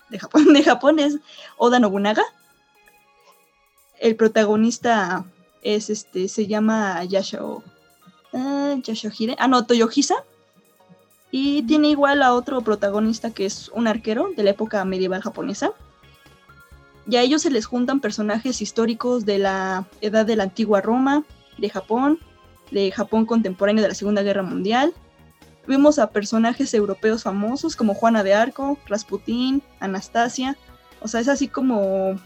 De Japón, de Japón es Oda Nobunaga. El protagonista es este, se llama Yasho. ah, Yashohire. Ah, no, Toyohisa. Y tiene igual a otro protagonista que es un arquero de la época medieval japonesa. Y a ellos se les juntan personajes históricos de la edad de la antigua Roma, de Japón, de Japón contemporáneo de la Segunda Guerra Mundial. Vemos a personajes europeos famosos como Juana de Arco, Rasputín, Anastasia. O sea, es así como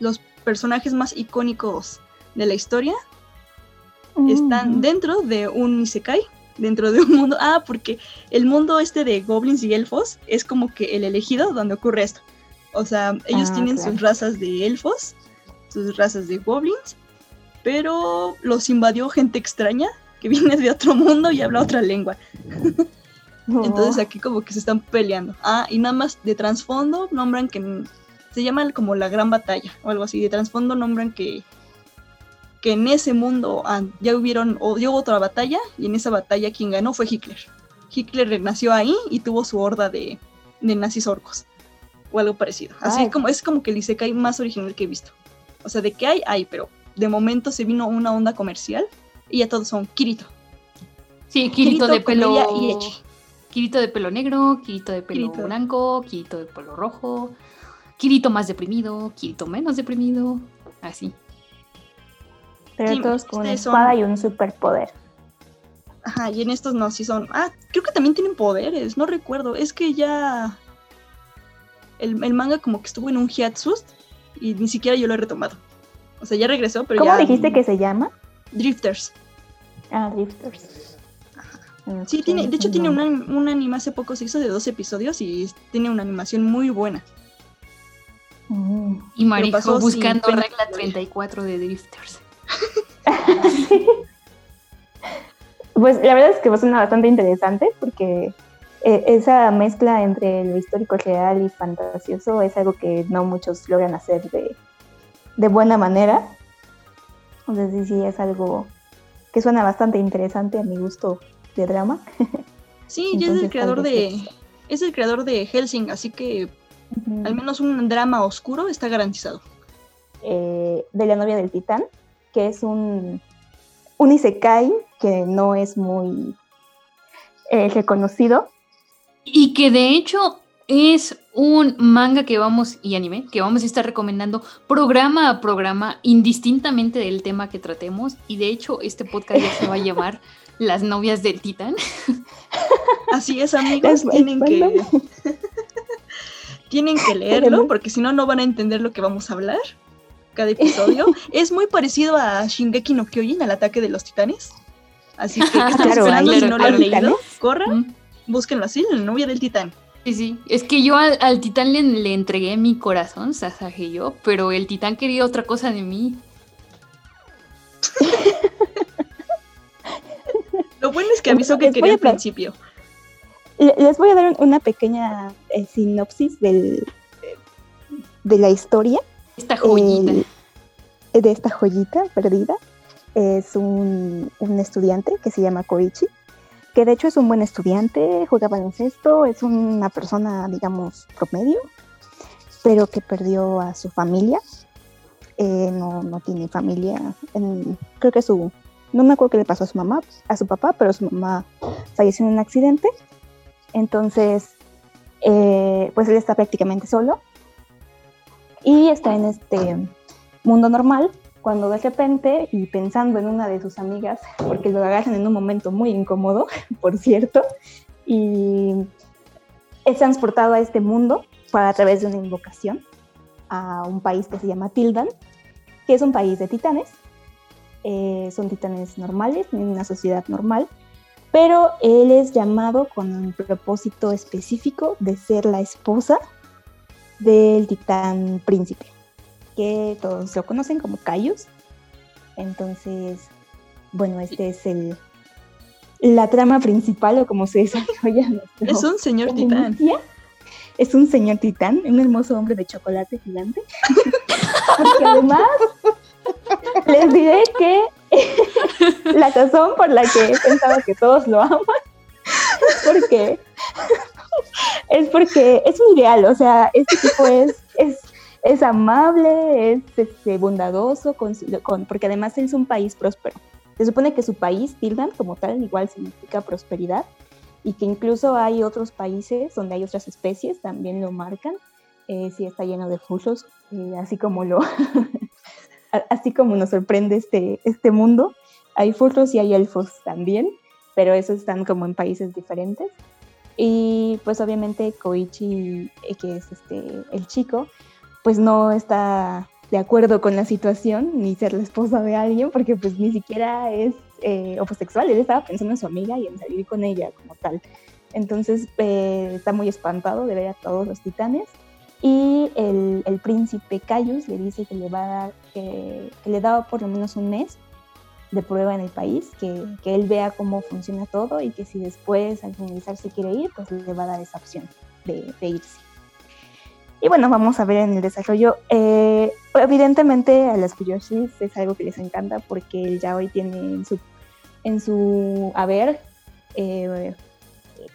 los personajes más icónicos de la historia están dentro de un Isekai, dentro de un mundo. Ah, porque el mundo este de goblins y elfos es como que el elegido donde ocurre esto. O sea, ellos Ah, tienen claro. sus razas de elfos, sus razas de goblins, pero los invadió gente extraña que viene de otro mundo y habla otra lengua. Entonces Oh. aquí como que se están peleando. Ah, y nada más de trasfondo nombran que se llama como la gran batalla o algo así. De trasfondo nombran que que en ese mundo ah, ya hubieron o hubo otra batalla y en esa batalla quien ganó fue Hitler. Hitler renació ahí y tuvo su horda de, de nazis orcos o algo parecido. Así Ay. como es como que el Isekai más original que he visto. O sea, de que hay, hay, pero de momento se vino una onda comercial y ya todos son Kirito. Sí, Kirito, de pelo. Y Echi. Kirito de pelo negro, Kirito de pelo Kirito. blanco, Kirito de pelo rojo, Kirito más deprimido, Kirito menos deprimido. Así. Pero Sí, todos con una son- espada y un superpoder. Ajá, y en estos no, sí son. Ah, creo que también tienen poderes, no recuerdo. Es que ya. El, el manga como que estuvo en un hiatus y ni siquiera yo lo he retomado. O sea, ya regresó, pero ¿Cómo ya. dijiste que se llama? Drifters. Ah, Drifters. Sí, tiene, de hecho tiene un, un anime hace poco se hizo de dos episodios y tiene una animación muy buena. Mm. Y Marijo sin buscando regla ni gloria. 34 de Drifters. Pues la verdad es que suena bastante interesante porque eh, esa mezcla entre lo histórico real y fantasioso es algo que no muchos logran hacer de, de buena manera. Entonces sí, sí, es algo que suena bastante interesante a mi gusto de drama. Sí, y es Entonces, el creador de es el creador de Helsing, así que al menos un drama oscuro está garantizado. eh, de la novia del titán, que es un, un isekai que no es muy eh, reconocido. Y que de hecho es un manga que vamos, y anime, que vamos a estar recomendando programa a programa, indistintamente del tema que tratemos. Y de hecho, este podcast ya se va a llamar Las novias del titán. Así es, amigos, tienen que tienen que leerlo porque si no no van a entender lo que vamos a hablar cada episodio. es muy parecido a Shingeki no Kyojin, al ataque de los titanes. Así que ¿qué Claro, esperando si claro, no lo han leído? Corran, Mm, búsquenlo así, la novia del titán. Sí, sí. Es que yo al, al titán le, le entregué mi corazón, Sasage yo, pero el titán quería otra cosa de mí. Lo bueno es que avisó que Les quería al principio. Le- Les voy a dar una pequeña eh, sinopsis del, de la historia Esta joyita. De esta joyita perdida. Es un, un estudiante que se llama Koichi, que de hecho es un buen estudiante, juega baloncesto, es una persona, digamos, promedio, pero que perdió a su familia. Eh, no, no tiene familia. creo que su. No me acuerdo qué le pasó a su mamá, a su papá, pero su mamá falleció en un accidente. Entonces, eh, pues él está prácticamente solo. Y está en este mundo normal cuando de repente, y pensando en una de sus amigas, porque lo agarran en un momento muy incómodo, por cierto, y es transportado a este mundo a través de una invocación a un país que se llama Tildan, que es un país de titanes. Eh, son titanes normales, en una sociedad normal, pero él es llamado con un propósito específico de ser la esposa del titán príncipe, que todos lo conocen como Caius. Entonces, bueno, este es el la trama principal o como se desarrolla. nuestro- Es un señor ¿Cómo titán. inicia? Es un señor titán, un hermoso hombre de chocolate gigante. Porque además les diré que la razón por la que he pensado que todos lo aman es porque es porque es un ideal, o sea, este tipo es, es, es amable, es este, bondadoso, porque además es un país próspero. Se supone que su país, Tildan, como tal, igual significa prosperidad y que incluso hay otros países donde hay otras especies, también lo marcan. Eh, sí está lleno de furros, eh, así como lo, así como nos sorprende este, este mundo. Hay furros y hay elfos también, pero esos están como en países diferentes. Y pues obviamente Koichi, eh, que es este, el chico, pues no está de acuerdo con la situación ni ser la esposa de alguien porque pues ni siquiera es eh, homosexual, él estaba pensando en su amiga y en salir con ella como tal. Entonces eh, está muy espantado de ver a todos los titanes y el, el príncipe Caius le dice que le va a dar, que, le da por lo menos un mes de prueba en el país, que, que él vea cómo funciona todo y que si después al finalizar se quiere ir, pues le va a dar esa opción de irse. Y bueno, vamos a ver en el desarrollo. Eh, evidentemente a las Fuyoshis es algo que les encanta porque el yaoi tiene en su, en su haber eh,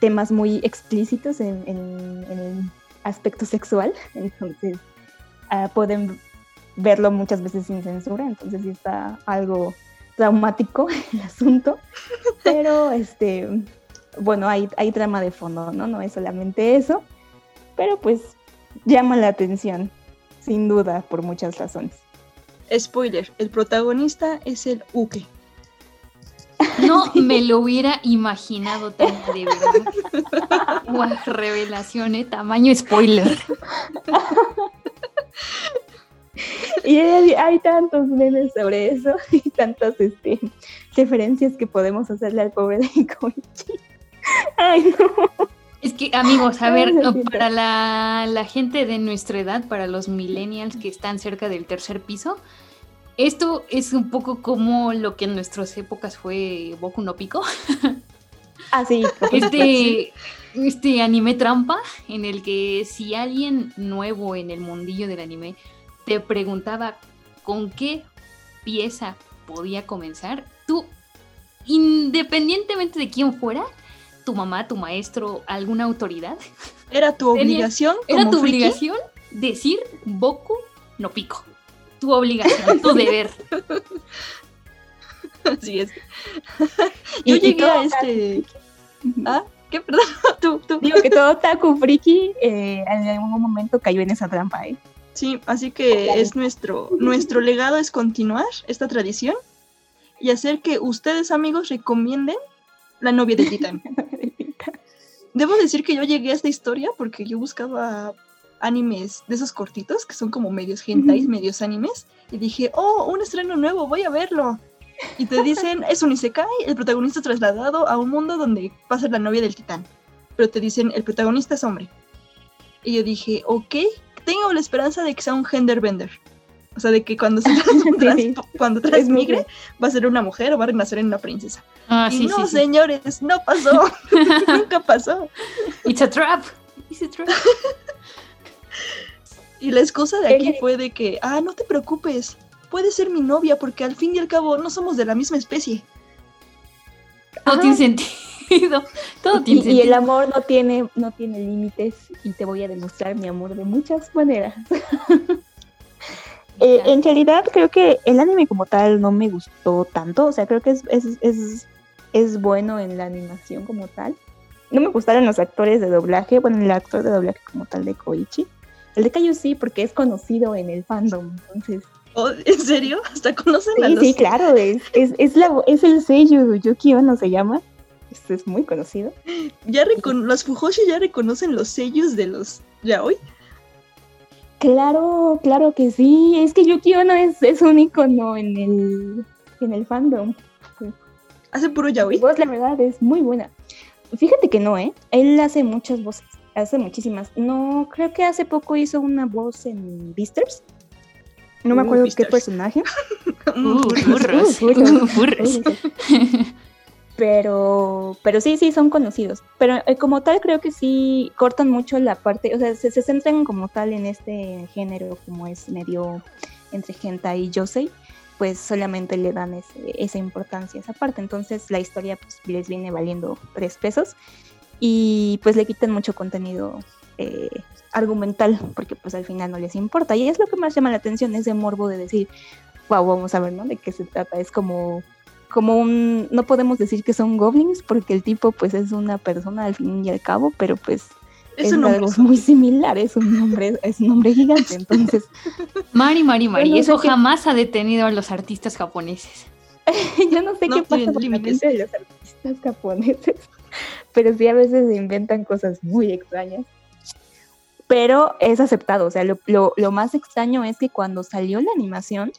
temas muy explícitos en, el aspecto sexual. Entonces ah, pueden verlo muchas veces sin censura. Entonces sí está algo traumático el asunto. Pero este, bueno, hay, hay trama de fondo, ¿no? No es solamente eso. Pero pues llama la atención, sin duda, por muchas razones. Spoiler, el protagonista es el Uke. No me lo hubiera imaginado tan de verdad. Guau, revelación, ¿eh? Tamaño spoiler. Y hay, hay tantos memes sobre eso y tantas este, referencias que podemos hacerle al pobre de Koichi. Ay, no. Es que, amigos, a ver, para la, la gente de nuestra edad, para los millennials que están cerca del tercer piso, esto es un poco como lo que en nuestras épocas fue Boku no Pico. Ah, sí. Este, este anime trampa en el que si alguien nuevo en el mundillo del anime te preguntaba con qué pieza podía comenzar, tú, independientemente de quién fuera, tu mamá, tu maestro, alguna autoridad, Era tu Tenía- obligación era como tu friki. obligación decir Boku no Pico. Tu obligación, tu deber. Así es. Yo y llegué a este. ¿Ah? ¿Qué? Perdón, tú, tú. Digo que todo Taku Friki eh, en algún momento cayó en esa trampa, ¿eh? Sí, así que es nuestro, nuestro legado es continuar esta tradición y hacer que ustedes, amigos, recomienden la novia de Titán. Debo decir que yo llegué a esta historia porque yo buscaba animes de esos cortitos que son como medios hentais, Ujú. medios animes, y dije, oh, un estreno nuevo, voy a verlo. Y te dicen, es un isekai, el protagonista trasladado a un mundo donde va a ser la novia del titán. Pero te dicen, el protagonista es hombre. Y yo dije, ok, tengo la esperanza de que sea un genderbender. O sea, de que cuando se trans- sí. cuando transmigre va a ser una mujer o va a renacer en una princesa. Ah, y sí, no, sí, señores, no pasó. Nunca pasó. It's a trap. It's a trap. Y la excusa de aquí fue de que, ah, no te preocupes, puede ser mi novia porque al fin y al cabo no somos de la misma especie. Todo Ajá. tiene sentido. Todo tiene Y, y sentido. el amor no tiene, no tiene límites y te voy a demostrar mi amor de muchas maneras. Eh, en realidad creo que el anime como tal no me gustó tanto, o sea, creo que es, es, es, es bueno en la animación como tal. No me gustaron los actores de doblaje, bueno, el actor de doblaje como tal de Koichi. El de Kaiju sí, porque es conocido en el fandom, entonces... Oh, ¿En serio? ¿Hasta conocen a Sí, los... sí, claro, es, es, es, la, es el sello, Yuki Ono se llama. Este es muy conocido. Ya recon- los Fujoshi ya reconocen los sellos de los yaoi. Claro, claro que sí. Es que Yuki Ono es, es un icono en el, en el fandom. Hace puro Su yaoi. voz, la verdad, es muy buena. Fíjate que no, ¿eh? Él hace muchas voces. Hace muchísimas. No, creo que hace poco hizo una voz en Beasters. No me Uh, acuerdo qué personaje. Uh, burros. burros. Uh, burros. Pero, pero sí, sí, son conocidos. Pero eh, como tal, creo que sí cortan mucho la parte, o sea, se, se centran como tal en este género, como es medio entre hentai y yosei, pues solamente le dan ese- esa importancia esa parte. Entonces la historia pues les viene valiendo tres pesos y pues le quitan mucho contenido eh, argumental, porque pues al final no les importa. Y es lo que más llama la atención, ese morbo de decir, wow, vamos a ver, ¿no? De qué se trata. Es como como un, no podemos decir que son goblins porque el tipo pues es una persona al fin y al cabo, pero pues Es es, un hombre algo zombie. muy similar, es un hombre, es un hombre gigante, entonces Mari, Mari, Mari. Bueno, Eso que- jamás ha detenido a los artistas japoneses. yo no sé No qué pasa la mente de los artistas japoneses, pero sí a veces se inventan cosas muy extrañas. Pero es aceptado, o sea, lo, lo- lo más extraño es que cuando salió la animación,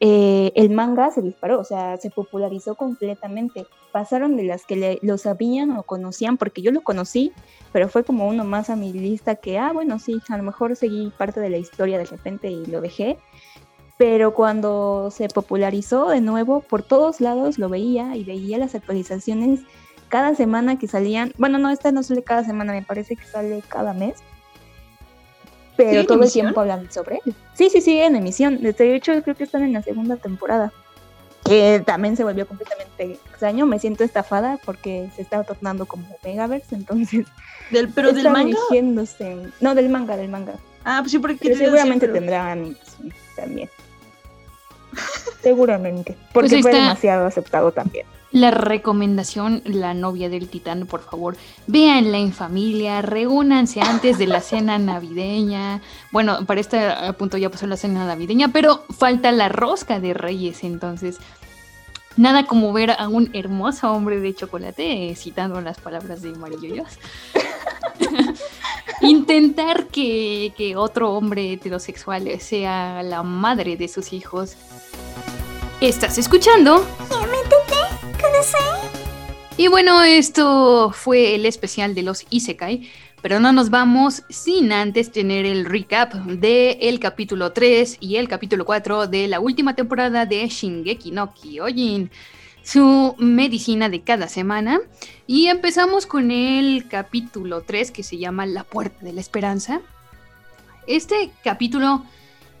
eh, el manga se disparó, o sea, se popularizó completamente. Pasaron de las que le- lo sabían o conocían, porque yo lo conocí, pero fue como uno más a mi lista que, ah, bueno, sí, a lo mejor seguí parte de la historia de repente y lo dejé. Pero cuando se popularizó de nuevo, por todos lados lo veía y veía las actualizaciones cada semana que salían. Bueno, no, esta no sale cada semana, me parece que sale cada mes. Pero ¿Sigue en todo el tiempo hablan sobre él. Sí, sí, sigue en emisión. De hecho, creo que están en la segunda temporada. Que también se volvió completamente extraño. Me siento estafada porque se está tornando como Megaverse, entonces. Del, pero del manga. No, del manga, del manga. Ah, pues sí, porque Pero seguramente pero- tendrá animación también. seguramente. Porque Pues fue está. demasiado aceptado también. La recomendación, la novia del titán, por favor, véanla en familia, reúnanse antes de la cena navideña. Bueno, para este punto ya pasó la cena navideña, pero falta la rosca de reyes, entonces nada como ver a un hermoso hombre de chocolate, eh, citando las palabras de Mariyoyos. Intentar que, que otro hombre heterosexual sea la madre de sus hijos. Estás escuchando Y bueno, esto fue el especial de los Isekai. Pero no nos vamos sin antes tener el recap del el capítulo 3 y el capítulo 4 de la última temporada de Shingeki no Kyojin, su medicina de cada semana. Y empezamos con el capítulo 3 que se llama La Puerta de la Esperanza. Este capítulo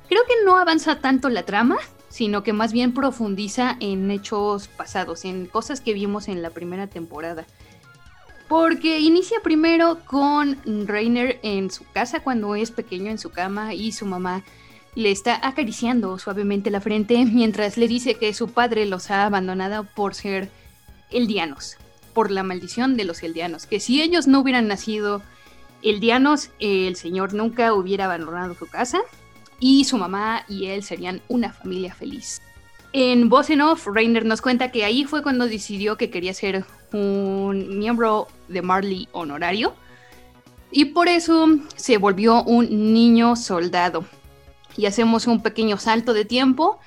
creo que no avanza tanto la trama, sino que más bien profundiza en hechos pasados, en cosas que vimos en la primera temporada. Porque inicia primero con Rainer en su casa cuando es pequeño en su cama y su mamá le está acariciando suavemente la frente mientras le dice que su padre los ha abandonado por ser eldianos, por la maldición de los eldianos, que si ellos no hubieran nacido eldianos, el señor nunca hubiera abandonado su casa y su mamá y él serían una familia feliz. En Voz en Off, Rainer nos cuenta que ahí fue cuando decidió que quería ser un miembro de Marley honorario y por eso se volvió un niño soldado. Y hacemos un pequeño salto de tiempo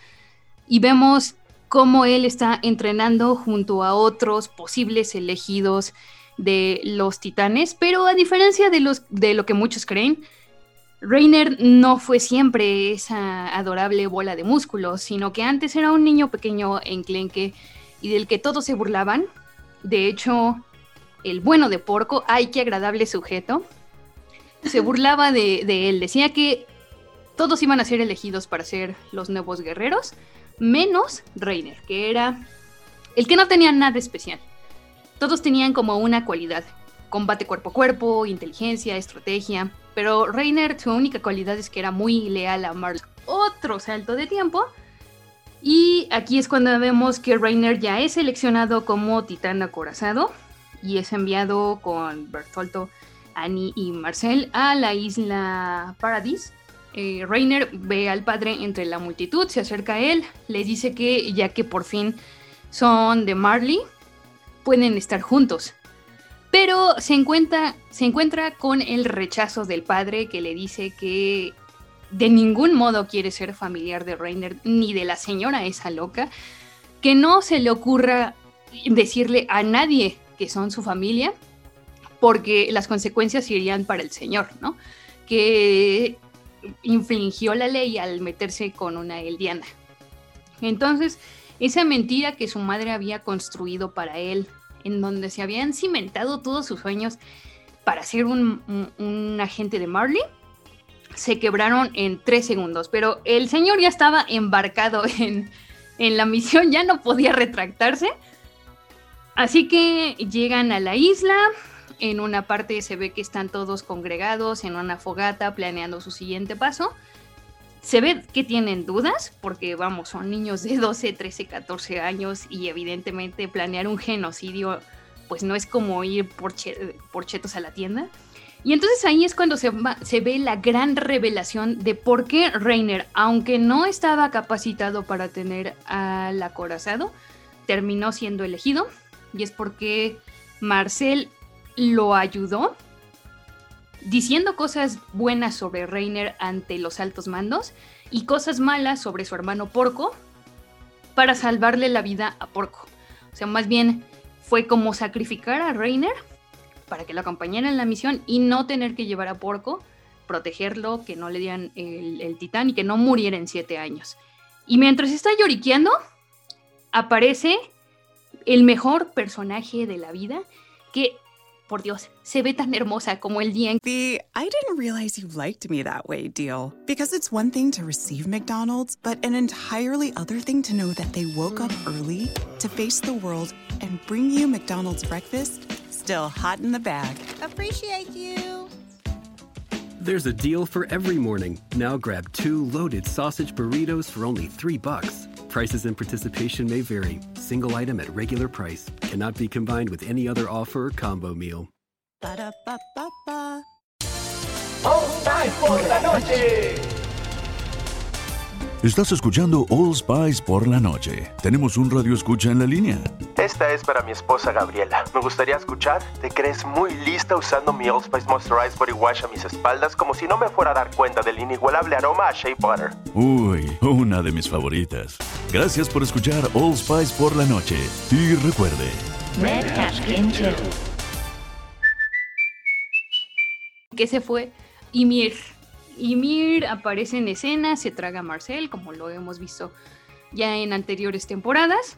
y vemos cómo él está entrenando junto a otros posibles elegidos de los titanes, pero a diferencia de, los, de lo que muchos creen, Reiner no fue siempre esa adorable bola de músculos, sino que antes era un niño pequeño enclenque y del que todos se burlaban, de hecho, el bueno de Porco, ay, qué agradable sujeto, se burlaba de, él. Decía que todos iban a ser elegidos para ser los nuevos guerreros, menos Reiner, que era el que no tenía nada especial. Todos tenían como una cualidad, combate cuerpo a cuerpo, inteligencia, estrategia, pero Reiner su única cualidad es que era muy leal a Marl. Otro salto de tiempo y aquí es cuando vemos que Reiner ya es seleccionado como titán acorazado y es enviado con Bertolto, Annie y Marcel a la isla Paradis. Eh, Reiner ve al padre entre la multitud, se acerca a él, le dice que ya que por fin son de Marley, pueden estar juntos. Pero se encuentra, se encuentra con el rechazo del padre que le dice que de ningún modo quiere ser familiar de Reiner ni de la señora esa loca, que no se le ocurra decirle a nadie que son su familia, porque las consecuencias irían para el señor, ¿no? Que infringió la ley al meterse con una eldiana. Entonces, esa mentira que su madre había construido para él, en donde se habían cimentado todos sus sueños para ser un, un agente de Marley, se quebraron en tres segundos, pero el señor ya estaba embarcado en, la misión, ya no podía retractarse. Así que llegan a la isla, en una parte se ve que están todos congregados en una fogata planeando su siguiente paso. Se ve que tienen dudas, porque vamos, son niños de 12, 13, 14 años y evidentemente planear un genocidio pues no es como ir por, chetos a la tienda. Y entonces ahí es cuando se, se, ve la gran revelación de por qué Reiner, aunque no estaba capacitado para tener al acorazado, terminó siendo elegido. Y es porque Marcel lo ayudó diciendo cosas buenas sobre Reiner ante los altos mandos y cosas malas sobre su hermano Porco para salvarle la vida a Porco. O sea, más bien fue como sacrificar a Reiner para que lo acompañara en la misión y no tener que llevar a Porco, protegerlo, que no le dieran el, titán y que no muriera en siete años. Y mientras está lloriqueando, aparece el mejor personaje de la vida que por Dios, se ve tan hermosa como el día en The I didn't realize you liked me that way deal. Because it's one thing to receive McDonald's, but an entirely other thing to know that they woke up early to face the world and bring you McDonald's breakfast Still hot in the bag. Appreciate you. There's a deal for every morning. Now grab two loaded sausage burritos for only three bucks. Prices and participation may vary. Single item at regular price cannot be combined with any other offer or combo meal. Ba-da-ba-ba-ba. Oh, por la noche. Estás escuchando All Spice por la noche. Tenemos un radio escucha en la línea. Esta es para mi esposa Gabriela. Me gustaría escuchar. ¿Te crees muy lista usando mi All Spice Moisturized Body Wash a mis espaldas como si no me fuera a dar cuenta del inigualable aroma a Shea Butter? Uy, una de mis favoritas. Gracias por escuchar All Spice por la noche. Y recuerde, Que se fue Ymir. Ymir aparece en escena, se traga a Marcel, como lo hemos visto ya en anteriores temporadas.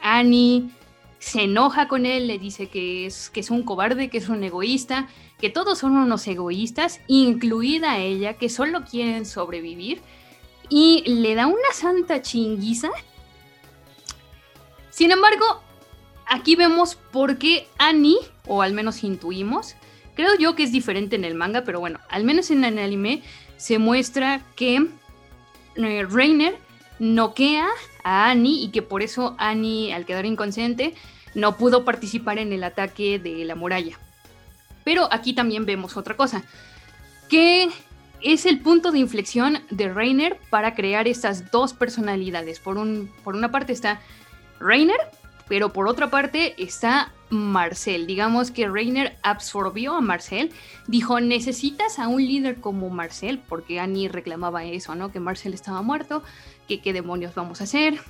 Annie se enoja con él, le dice que es, que es un cobarde, que es un egoísta, que todos son unos egoístas, incluida ella, que solo quieren sobrevivir, y le da una santa chinguiza. Sin embargo, aquí vemos por qué Annie, o al menos intuimos, creo yo que es diferente en el manga, pero bueno, al menos en el anime se muestra que eh, Reiner noquea a Annie y que por eso Annie, al quedar inconsciente, no pudo participar en el ataque de la muralla. Pero aquí también vemos otra cosa, que es el punto de inflexión de Reiner para crear estas dos personalidades. Por, un, por una parte está Reiner, pero por otra parte está Marcel. Digamos que Reiner absorbió a Marcel, dijo, necesitas a un líder como Marcel, porque Annie reclamaba eso, ¿no? Que Marcel estaba muerto, que qué demonios vamos a hacer,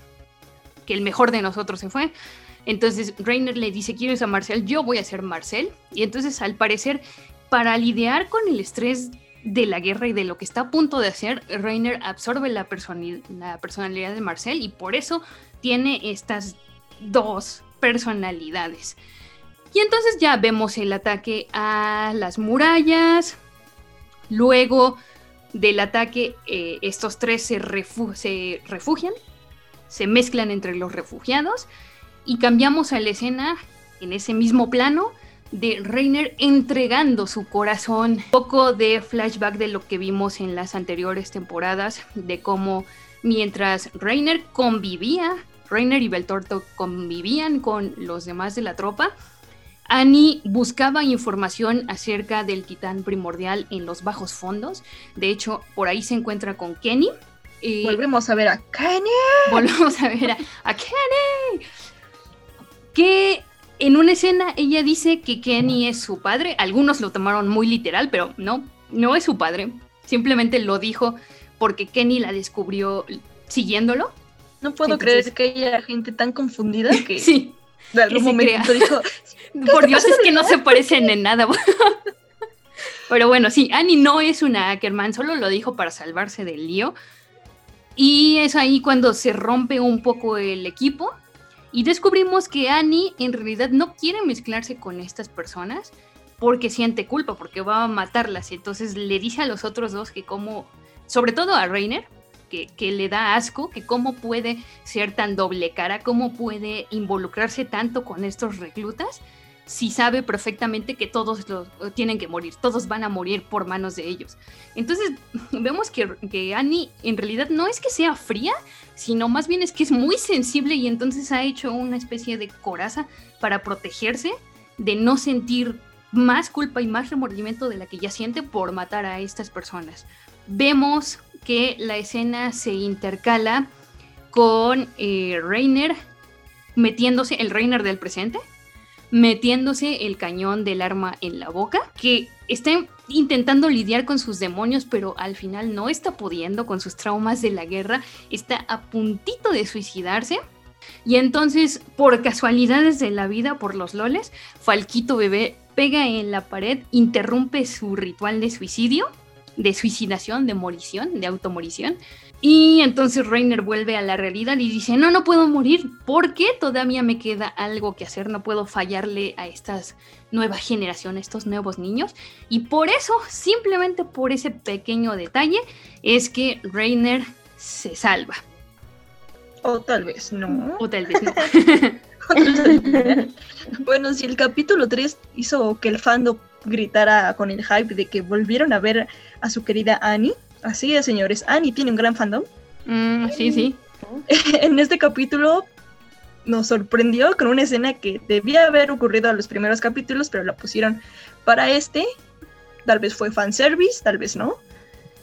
que el mejor de nosotros se fue. Entonces Reiner le dice, ¿quieres a Marcel? Yo voy a ser Marcel. Y entonces al parecer, para lidiar con el estrés de la guerra y de lo que está a punto de hacer, Reiner absorbe la, personalidad de Marcel y por eso tiene estas dos personalidades. Y entonces ya vemos el ataque a las murallas. Luego del ataque, eh, estos tres se, refugian, se mezclan entre los refugiados y cambiamos a la escena en ese mismo plano de Reiner entregando su corazón. Un poco de flashback de lo que vimos en las anteriores temporadas, de cómo mientras Reiner convivía, Reiner y Beltorto convivían con los demás de la tropa, Annie buscaba información acerca del titán primordial en los bajos fondos. De hecho, por ahí se encuentra con Kenny. volvemos a ver a Kenny. Volvemos a ver a, Kenny. Que en una escena ella dice que Kenny es su padre. Algunos lo tomaron muy literal, pero no, no es su padre. Simplemente lo dijo porque Kenny la descubrió siguiéndolo. No puedo creer que haya gente tan confundida que sí, de algún momento dijo, por Dios, es que no se parecen en nada. Pero bueno, sí, Annie no es una Ackerman, solo lo dijo para salvarse del lío. Y es ahí cuando se rompe un poco el equipo y descubrimos que Annie en realidad no quiere mezclarse con estas personas porque siente culpa, porque va a matarlas. Entonces le dice a los otros dos que como, sobre todo a Reiner, que, le da asco, que cómo puede ser tan doble cara, cómo puede involucrarse tanto con estos reclutas, si sabe perfectamente que todos los, tienen que morir, todos van a morir por manos de ellos. Entonces vemos que, que Annie en realidad no es que sea fría, sino más bien es que es muy sensible y entonces ha hecho una especie de coraza para protegerse de no sentir más culpa y más remordimiento de la que ya siente por matar a estas personas. Vemos que la escena se intercala con eh, Reiner metiéndose, el Reiner del presente, metiéndose el cañón del arma en la boca, que está intentando lidiar con sus demonios, pero al final no está pudiendo con sus traumas de la guerra, está a puntito de suicidarse. Y entonces, por casualidades de la vida, por los loles, Falquito bebé pega en la pared, interrumpe su ritual de suicidio de suicidación, de morición, de automorición. Y entonces Reiner vuelve a la realidad y dice, no, no puedo morir porque todavía me queda algo que hacer, no puedo fallarle a estas nuevas generaciones, estos nuevos niños. Y por eso, simplemente por ese pequeño detalle, es que Reiner se salva. O tal vez no. O tal vez no. bueno, si el capítulo 3 hizo que el fandom gritara con el hype de que volvieron a ver a su querida Annie. Así es, señores, Annie tiene un gran fandom. Mm, sí, sí. en este capítulo nos sorprendió con una escena que debía haber ocurrido a los primeros capítulos, pero la pusieron para este. Tal vez fue fanservice, tal vez no.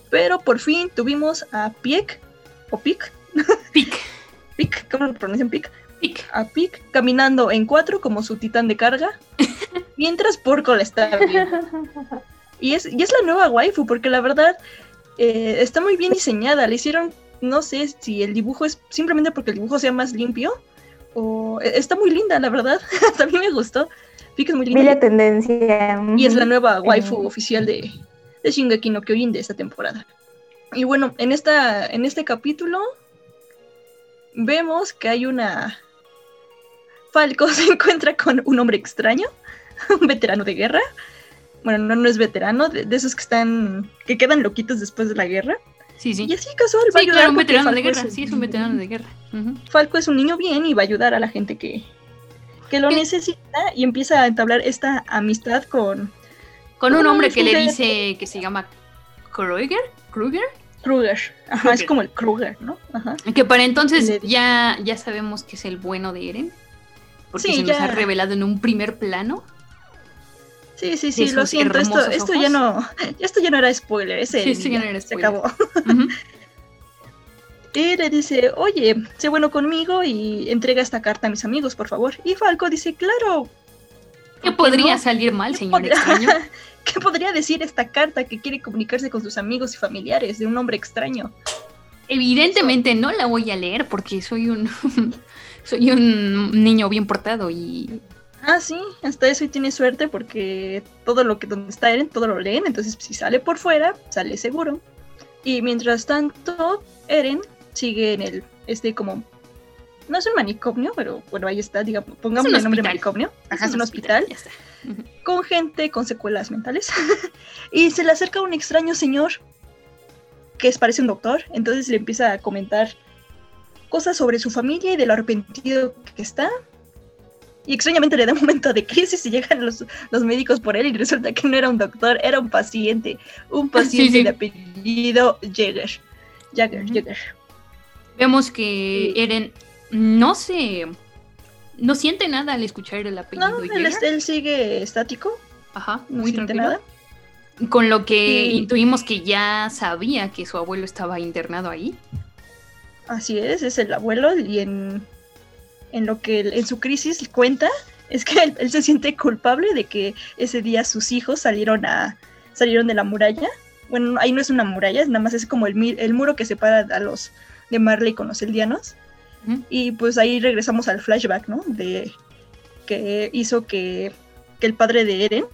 Pero por fin tuvimos a Piek, o Pic. Pic. Pic, ¿cómo lo pronuncian Pic? Pic. A Pic caminando en cuatro como su titán de carga. mientras Porco la está viendo. Y es, y es la nueva waifu, porque la verdad eh, está muy bien diseñada. Le hicieron, no sé si el dibujo es simplemente porque el dibujo sea más limpio, o e, está muy linda, la verdad. mí me gustó. Vi es muy Vi linda. la tendencia. Y es la nueva waifu oficial de, de Shingeki no Kyojin de esta temporada. Y bueno, en, esta, en este capítulo vemos que hay una... Falco se encuentra con un hombre extraño, un veterano de guerra. Bueno, no, no es veterano, de, de esos que están, que quedan loquitos después de la guerra. Sí, sí. Y así casual va a Sí, ayudar claro, un veterano de guerra. es Sí, es un veterano de guerra. Falco es un niño bien y va a ayudar a la gente que, que lo necesita y empieza a entablar esta amistad con Con un hombre que le dice que se llama Kruger. Kruger. Kruger. Ajá, es Kruger. como el Kruger, ¿no? Ajá. Que para entonces ya, ya sabemos que es el bueno de Eren. Porque Sí, se nos ya. ha revelado en un primer plano. Sí, sí, sí, lo siento, esto, esto ya no, esto ya no era spoiler, ese Sí, ya no era se acabó. Y le dice, oye, sé bueno conmigo y entrega esta carta a mis amigos, por favor. Y Falco dice, claro, ¿Qué ¿por qué podría no? salir mal, ¿Qué señor extraño? ¿Qué podría decir esta carta que quiere comunicarse con sus amigos y familiares de un hombre extraño? Evidentemente no la voy a leer porque soy un soy un niño bien portado y Ah, sí, hasta eso y tiene suerte porque todo lo que donde está Eren, todo lo leen, entonces si sale por fuera, sale seguro. Y mientras tanto, Eren sigue en el, este como, no es un manicomio, pero bueno, ahí está, digamos, pongamos un el nombre hospital. manicomio, Ajá, es un hospital. Ujú. con gente con secuelas mentales. y se le acerca un extraño señor que es, parece un doctor, entonces le empieza a comentar cosas sobre su familia y de lo arrepentido que está. Y extrañamente le da un momento de crisis y llegan los, los médicos por él y resulta que no era un doctor, era un paciente, un paciente sí. de apellido Jäger. Jagger. Jagger. Vemos que. Eren no se no siente nada al escuchar el apellido No, él, él sigue estático, Ajá, no muy siente tranquilo. nada. Con lo que Sí. intuimos que ya sabía que su abuelo estaba internado ahí. Así es, es el abuelo y en, en lo que él- en su crisis cuenta es que él, él se siente culpable de que ese día sus hijos salieron a salieron de la muralla. Bueno, ahí no es una muralla, es nada más es como el, el muro que separa a los de Marley con los eldianos. Y pues ahí regresamos al flashback, ¿no? De que hizo que, que el padre de Eren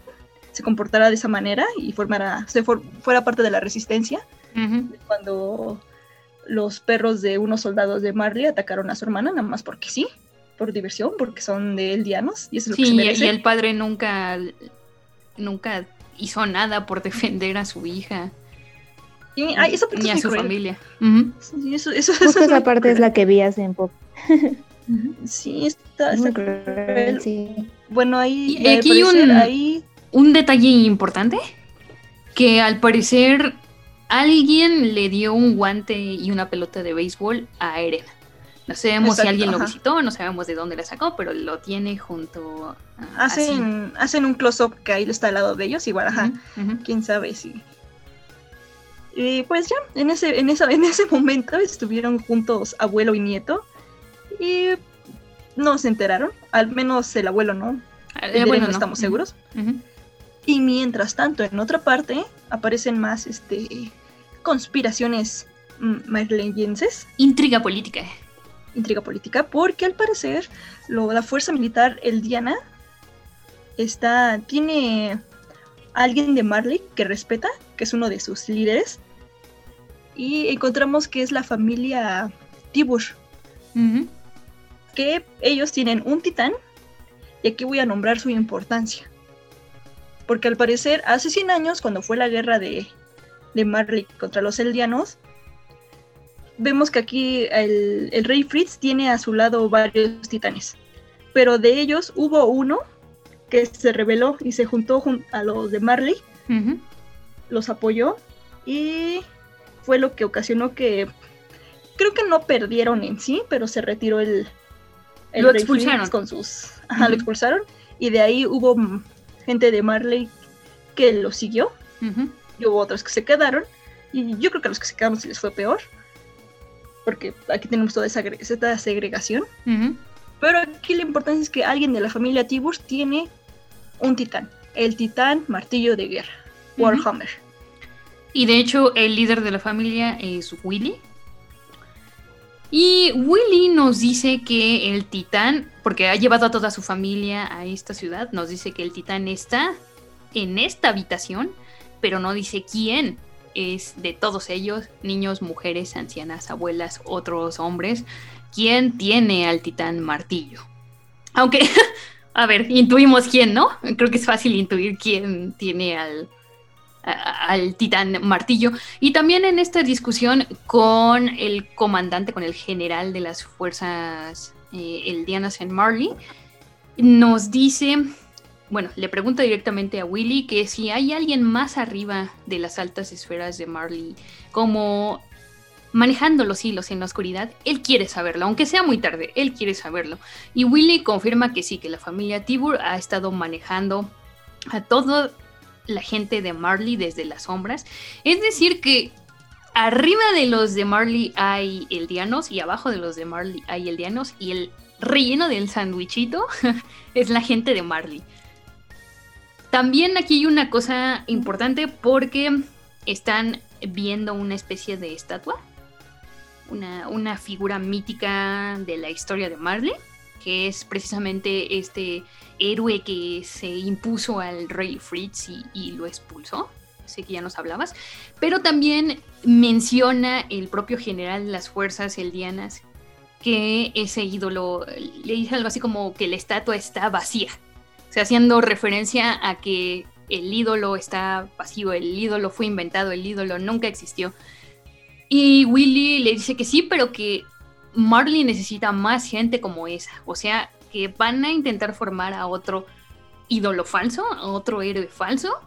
se comportara de esa manera y formara, se for- fuera parte de la resistencia cuando los perros de unos soldados de Marley atacaron a su hermana, nada más porque sí, por diversión, porque son de eldianos, y eso es lo que se merece. y el padre nunca nunca hizo nada por defender a su hija Y- ay, ni a su cruel. familia. Sí, eso, eso- eso Justo esa parte es la que vi hace un poco. Sí, está, está cruel, cruel. sí. Bueno, ahí, Y aquí parecer, un- ahí Un detalle importante que al parecer alguien le dio un guante y una pelota de béisbol a Eren. No sabemos si alguien lo visitó, no sabemos de dónde la sacó, pero lo tiene junto a así. hacen, hacen un close-up que ahí está al lado de ellos, igual, ajá, quién sabe si... Y pues ya, en ese, en, esa, en ese momento estuvieron juntos abuelo y nieto y no se enteraron, al menos el abuelo no, el bueno, no no. estamos seguros. Y mientras tanto, en otra parte, aparecen más este, conspiraciones mm, marleyenses, Intriga política. Intriga política, porque al parecer lo- la fuerza militar eldiana está, tiene a alguien de Marley que respeta, que es uno de sus líderes, y encontramos que es la familia Ujú. que ellos tienen un titán, y aquí voy a nombrar su importancia. Porque al parecer, hace 100 años, cuando fue la guerra de, de Marley contra los eldianos, vemos que aquí el, el rey Fritz tiene a su lado varios titanes. Pero de ellos hubo uno que se rebeló y se juntó jun- a los de Marley, los apoyó y fue lo que ocasionó que creo que no perdieron en sí, pero se retiró el, el Lo Rey expulsaron. Fritz con sus ajá, lo expulsaron y de ahí hubo gente de Marley que lo siguió y hubo otros que se quedaron y yo creo que a los que se quedaron sí les fue peor porque aquí tenemos toda esa, segregación pero aquí la importancia es que alguien de la familia Tiburce tiene un titán el titán martillo de guerra. Warhammer Y de hecho, el líder de la familia es Willy. Y Willy nos dice que el titán, porque ha llevado a toda su familia a esta ciudad, nos dice que el titán está en esta habitación, pero no dice quién es de todos ellos, niños, mujeres, ancianas, abuelas, otros hombres, quién tiene al titán martillo. Aunque, a ver, intuimos quién, ¿no? Creo que es fácil intuir quién tiene al, al titán martillo. Y también en esta discusión con el comandante, con el general de las fuerzas eh, eldianas en Marley, nos dice, bueno, le pregunta directamente a Willy que si hay alguien más arriba de las altas esferas de Marley, como manejando los hilos en la oscuridad, él quiere saberlo, aunque sea muy tarde, él quiere saberlo. Y Willy confirma que sí, que la familia Tibur ha estado manejando a todo la gente de Marley desde las sombras. Es decir, que arriba de los de Marley hay eldianos y abajo de los de Marley hay eldianos y el relleno del sandwichito es la gente de Marley. También aquí hay una cosa importante porque están viendo una especie de estatua, una, una figura mítica de la historia de Marley, que es precisamente este héroe que se impuso al rey Fritz y, lo expulsó. Sé que ya nos hablabas. Pero también menciona el propio general de las fuerzas eldianas que ese ídolo le dice algo así como que la estatua está vacía. O sea, haciendo referencia a que el ídolo está vacío, el ídolo fue inventado, el ídolo nunca existió. Y Willy le dice que sí, pero que Marley necesita más gente como esa. O sea, que van a intentar formar a otro ídolo falso, a otro héroe falso.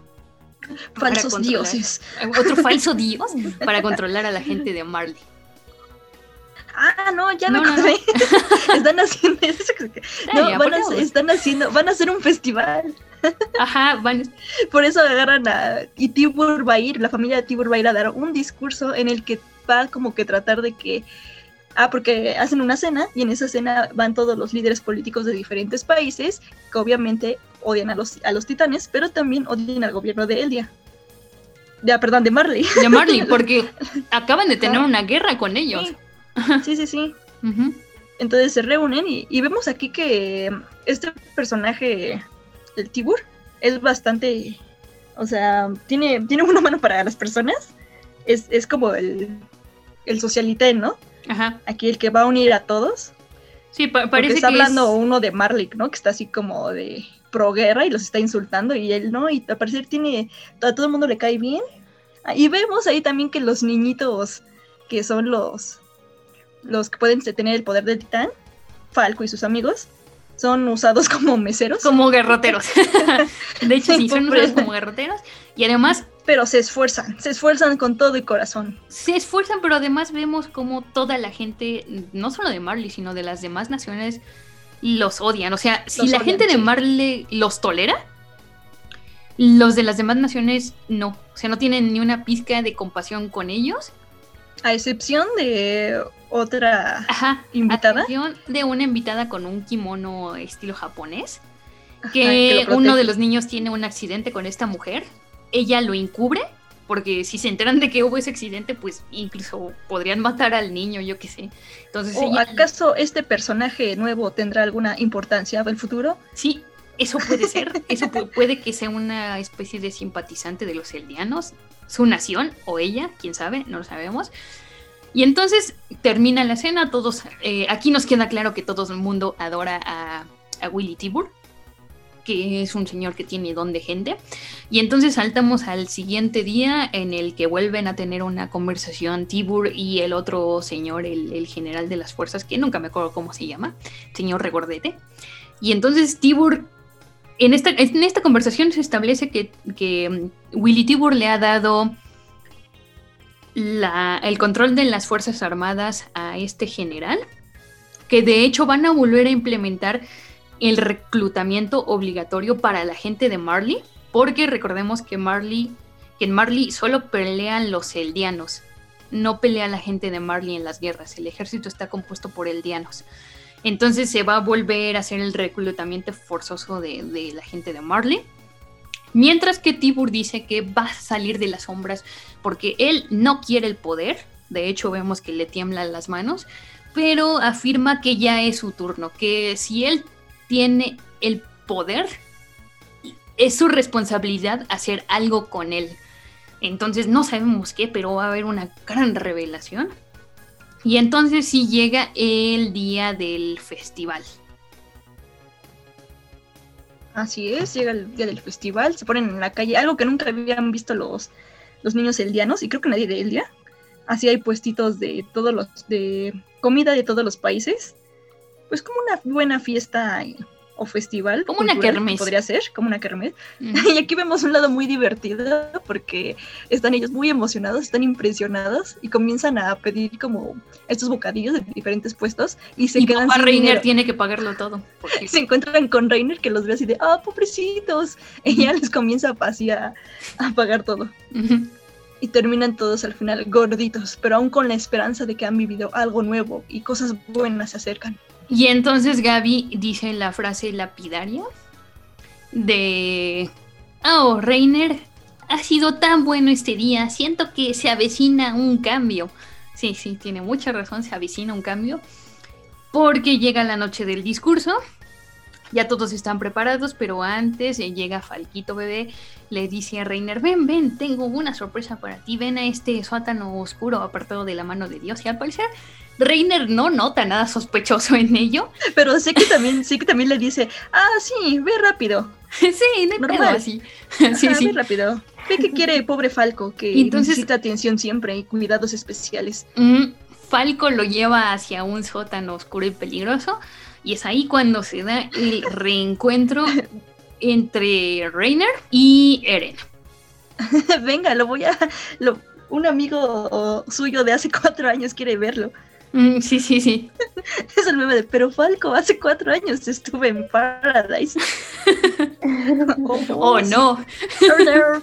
Falsos dioses. Otro falso dios para controlar a la gente de Marley. Ah, no, ya no, no, Están haciendo No, van a, están haciendo, van a hacer un festival. Ajá, van. Por eso agarran a. Y Tibur va a ir, la familia de Tibur va a ir a dar un discurso en el que va como que tratar de que Ah, porque hacen una cena y en esa cena van todos los líderes políticos de diferentes países que obviamente odian a los, a los titanes, pero también odian al gobierno de Eldia. Ya, perdón, de Marley. De Marley, porque acaban de tener una guerra con ellos. Sí, sí, sí. Entonces se reúnen y, vemos aquí que este personaje, el Tibur, es bastante, o sea, tiene, tiene una mano para las personas. Es, es como el, el socialité, ¿no? Ajá. Aquí el que va a unir a todos. Sí, parece está hablando uno de Marlik, ¿no? Que está así como de pro guerra y los está insultando y él no, y al parecer tiene, a todo el mundo le cae bien. Ah, y vemos ahí también que los niñitos que son los, los que pueden tener el poder del titán, Falco y sus amigos, son usados como meseros. Como garroteros. de hecho, sí, son usados como garroteros. Y además pero se esfuerzan, se esfuerzan con todo el corazón. Se esfuerzan, pero además vemos como toda la gente, no solo de Marley, sino de las demás naciones, los odian. O sea, si la gente de Marley los tolera, los de las demás naciones no. O sea, no tienen ni una pizca de compasión con ellos. A excepción de otra invitada. De una invitada con un kimono estilo japonés. Que uno de los niños tiene un accidente con esta mujer ella lo encubre, porque si se enteran de que hubo ese accidente, pues incluso podrían matar al niño, yo qué sé. Entonces, ¿O acaso este personaje nuevo tendrá alguna importancia en el futuro? Sí, eso puede ser. eso puede que sea una especie de simpatizante de los eldianos, su nación o ella, quién sabe, no lo sabemos. Y entonces termina la escena, todos, eh, aquí nos queda claro que todo el mundo adora a, a Willy Tibur, que es un señor que tiene don de gente. Y entonces saltamos al siguiente día en el que vuelven a tener una conversación Tibur y el otro señor, el, general de las fuerzas, que nunca me acuerdo cómo se llama, señor Regordete. Y entonces Tibur, en esta, en esta conversación se establece que, que mm, Willy Tibur le ha dado el control de las Fuerzas Armadas a este general, que de hecho van a volver a implementar el reclutamiento obligatorio para la gente de Marley, porque recordemos que Marley, que en Marley solo pelean los eldianos, no pelea la gente de Marley en las guerras, el ejército está compuesto por eldianos. Entonces se va a volver a hacer el reclutamiento forzoso de, la gente de Marley. Mientras que Tibur dice que va a salir de las sombras porque él no quiere el poder. De hecho, vemos que le tiemblan las manos pero afirma que ya es su turno, que si él tiene el poder, es su responsabilidad hacer algo con él. Entonces no sabemos qué, pero va a haber una gran revelación. Y entonces sí llega el día del festival. Así es, llega el día del festival, se ponen en la calle, algo que nunca habían visto los, los niños eldianos, y creo que nadie de Eldia. Así hay puestitos de todos los, de comida de todos los países. Pues como una buena fiesta o festival. Como una kermés. Podría ser, como una kermés. Y aquí vemos un lado muy divertido porque están ellos muy emocionados, están impresionados y comienzan a pedir como estos bocadillos de diferentes puestos y se y quedan papá sin Reiner dinero. tiene que pagarlo todo. porque- Se encuentran con Reiner que los ve así de, ah, pobrecitos. Ella les comienza así a, a pagar todo. Y terminan todos al final gorditos, pero aún con la esperanza de que han vivido algo nuevo y cosas buenas se acercan. Y entonces Gaby dice la frase lapidaria de... Oh, Reiner, ha sido tan bueno este día, siento que se avecina un cambio. Sí, sí, tiene mucha razón, se avecina un cambio. Porque llega la noche del discurso, ya todos están preparados, pero antes eh, llega Falquito bebé, le dice a Reiner, ven, ven, tengo una sorpresa para ti, ven a este sótano oscuro apartado de la mano de Dios. Y al parecer Reiner no nota nada sospechoso en ello. Pero sé que también, sé que también le dice, ah, sí, ve rápido. sí, no hay así. sí, Ajá, sí. Ve rápido. Ve que quiere pobre Falco, que entonces- necesita atención siempre y cuidados especiales. Mm, Falco lo lleva hacia un sótano oscuro y peligroso. Y es ahí cuando se da el reencuentro entre Reiner y Eren. Venga, lo voy a... lo- un amigo suyo de hace cuatro años quiere verlo. Mm, sí, sí, sí. Es el meme de, pero Falco, hace cuatro años estuve en Paradise. Oh, no. Arner.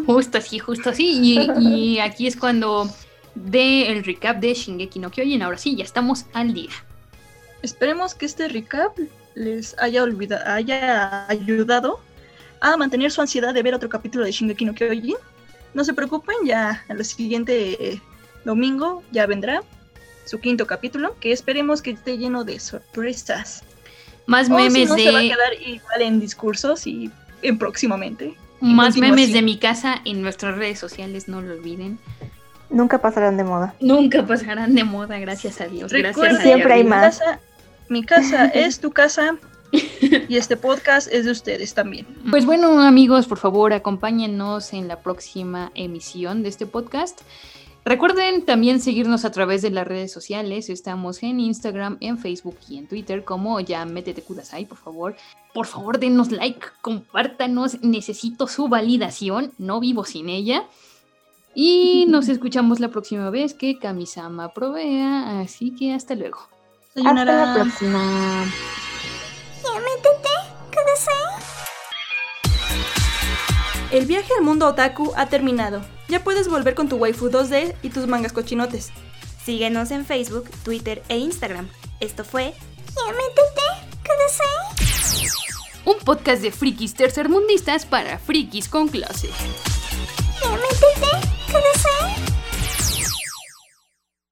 Justo así, justo así. Y, y aquí es cuando de el recap de Shingeki no Kyojin. Ahora sí, ya estamos al día. Esperemos que este recap les haya, olvida- haya ayudado a mantener su ansiedad de ver otro capítulo de Shingeki no Kyojin. No se preocupen, ya el siguiente domingo ya vendrá su quinto capítulo, que esperemos que esté lleno de sorpresas. Más O si memes no, se va a de quedar igual en discursos y en próximamente. más memes de mi casa en nuestras redes sociales, no lo olviden. Nunca pasarán de moda. Nunca pasarán de moda, gracias a Dios. Gracias a Siempre Dios. hay mi más. casa- mi casa es tu casa y este podcast es de ustedes también. Pues bueno, amigos, por favor, acompáñennos en la próxima emisión de este podcast. Recuerden también seguirnos a través de las redes sociales. Estamos en Instagram, en Facebook y en Twitter como ya métete Kudasai, por favor. Por favor, denos like, compártanos. Necesito su validación. No vivo sin ella. Y nos escuchamos la próxima vez que Kamisama provea. Así que hasta luego. Hasta la próxima. El viaje al mundo otaku ha terminado. Ya puedes volver con tu waifu 2D y tus mangas cochinotes. Síguenos en Facebook, Twitter e Instagram. Esto fue Un podcast de frikis tercermundistas para frikis con clase.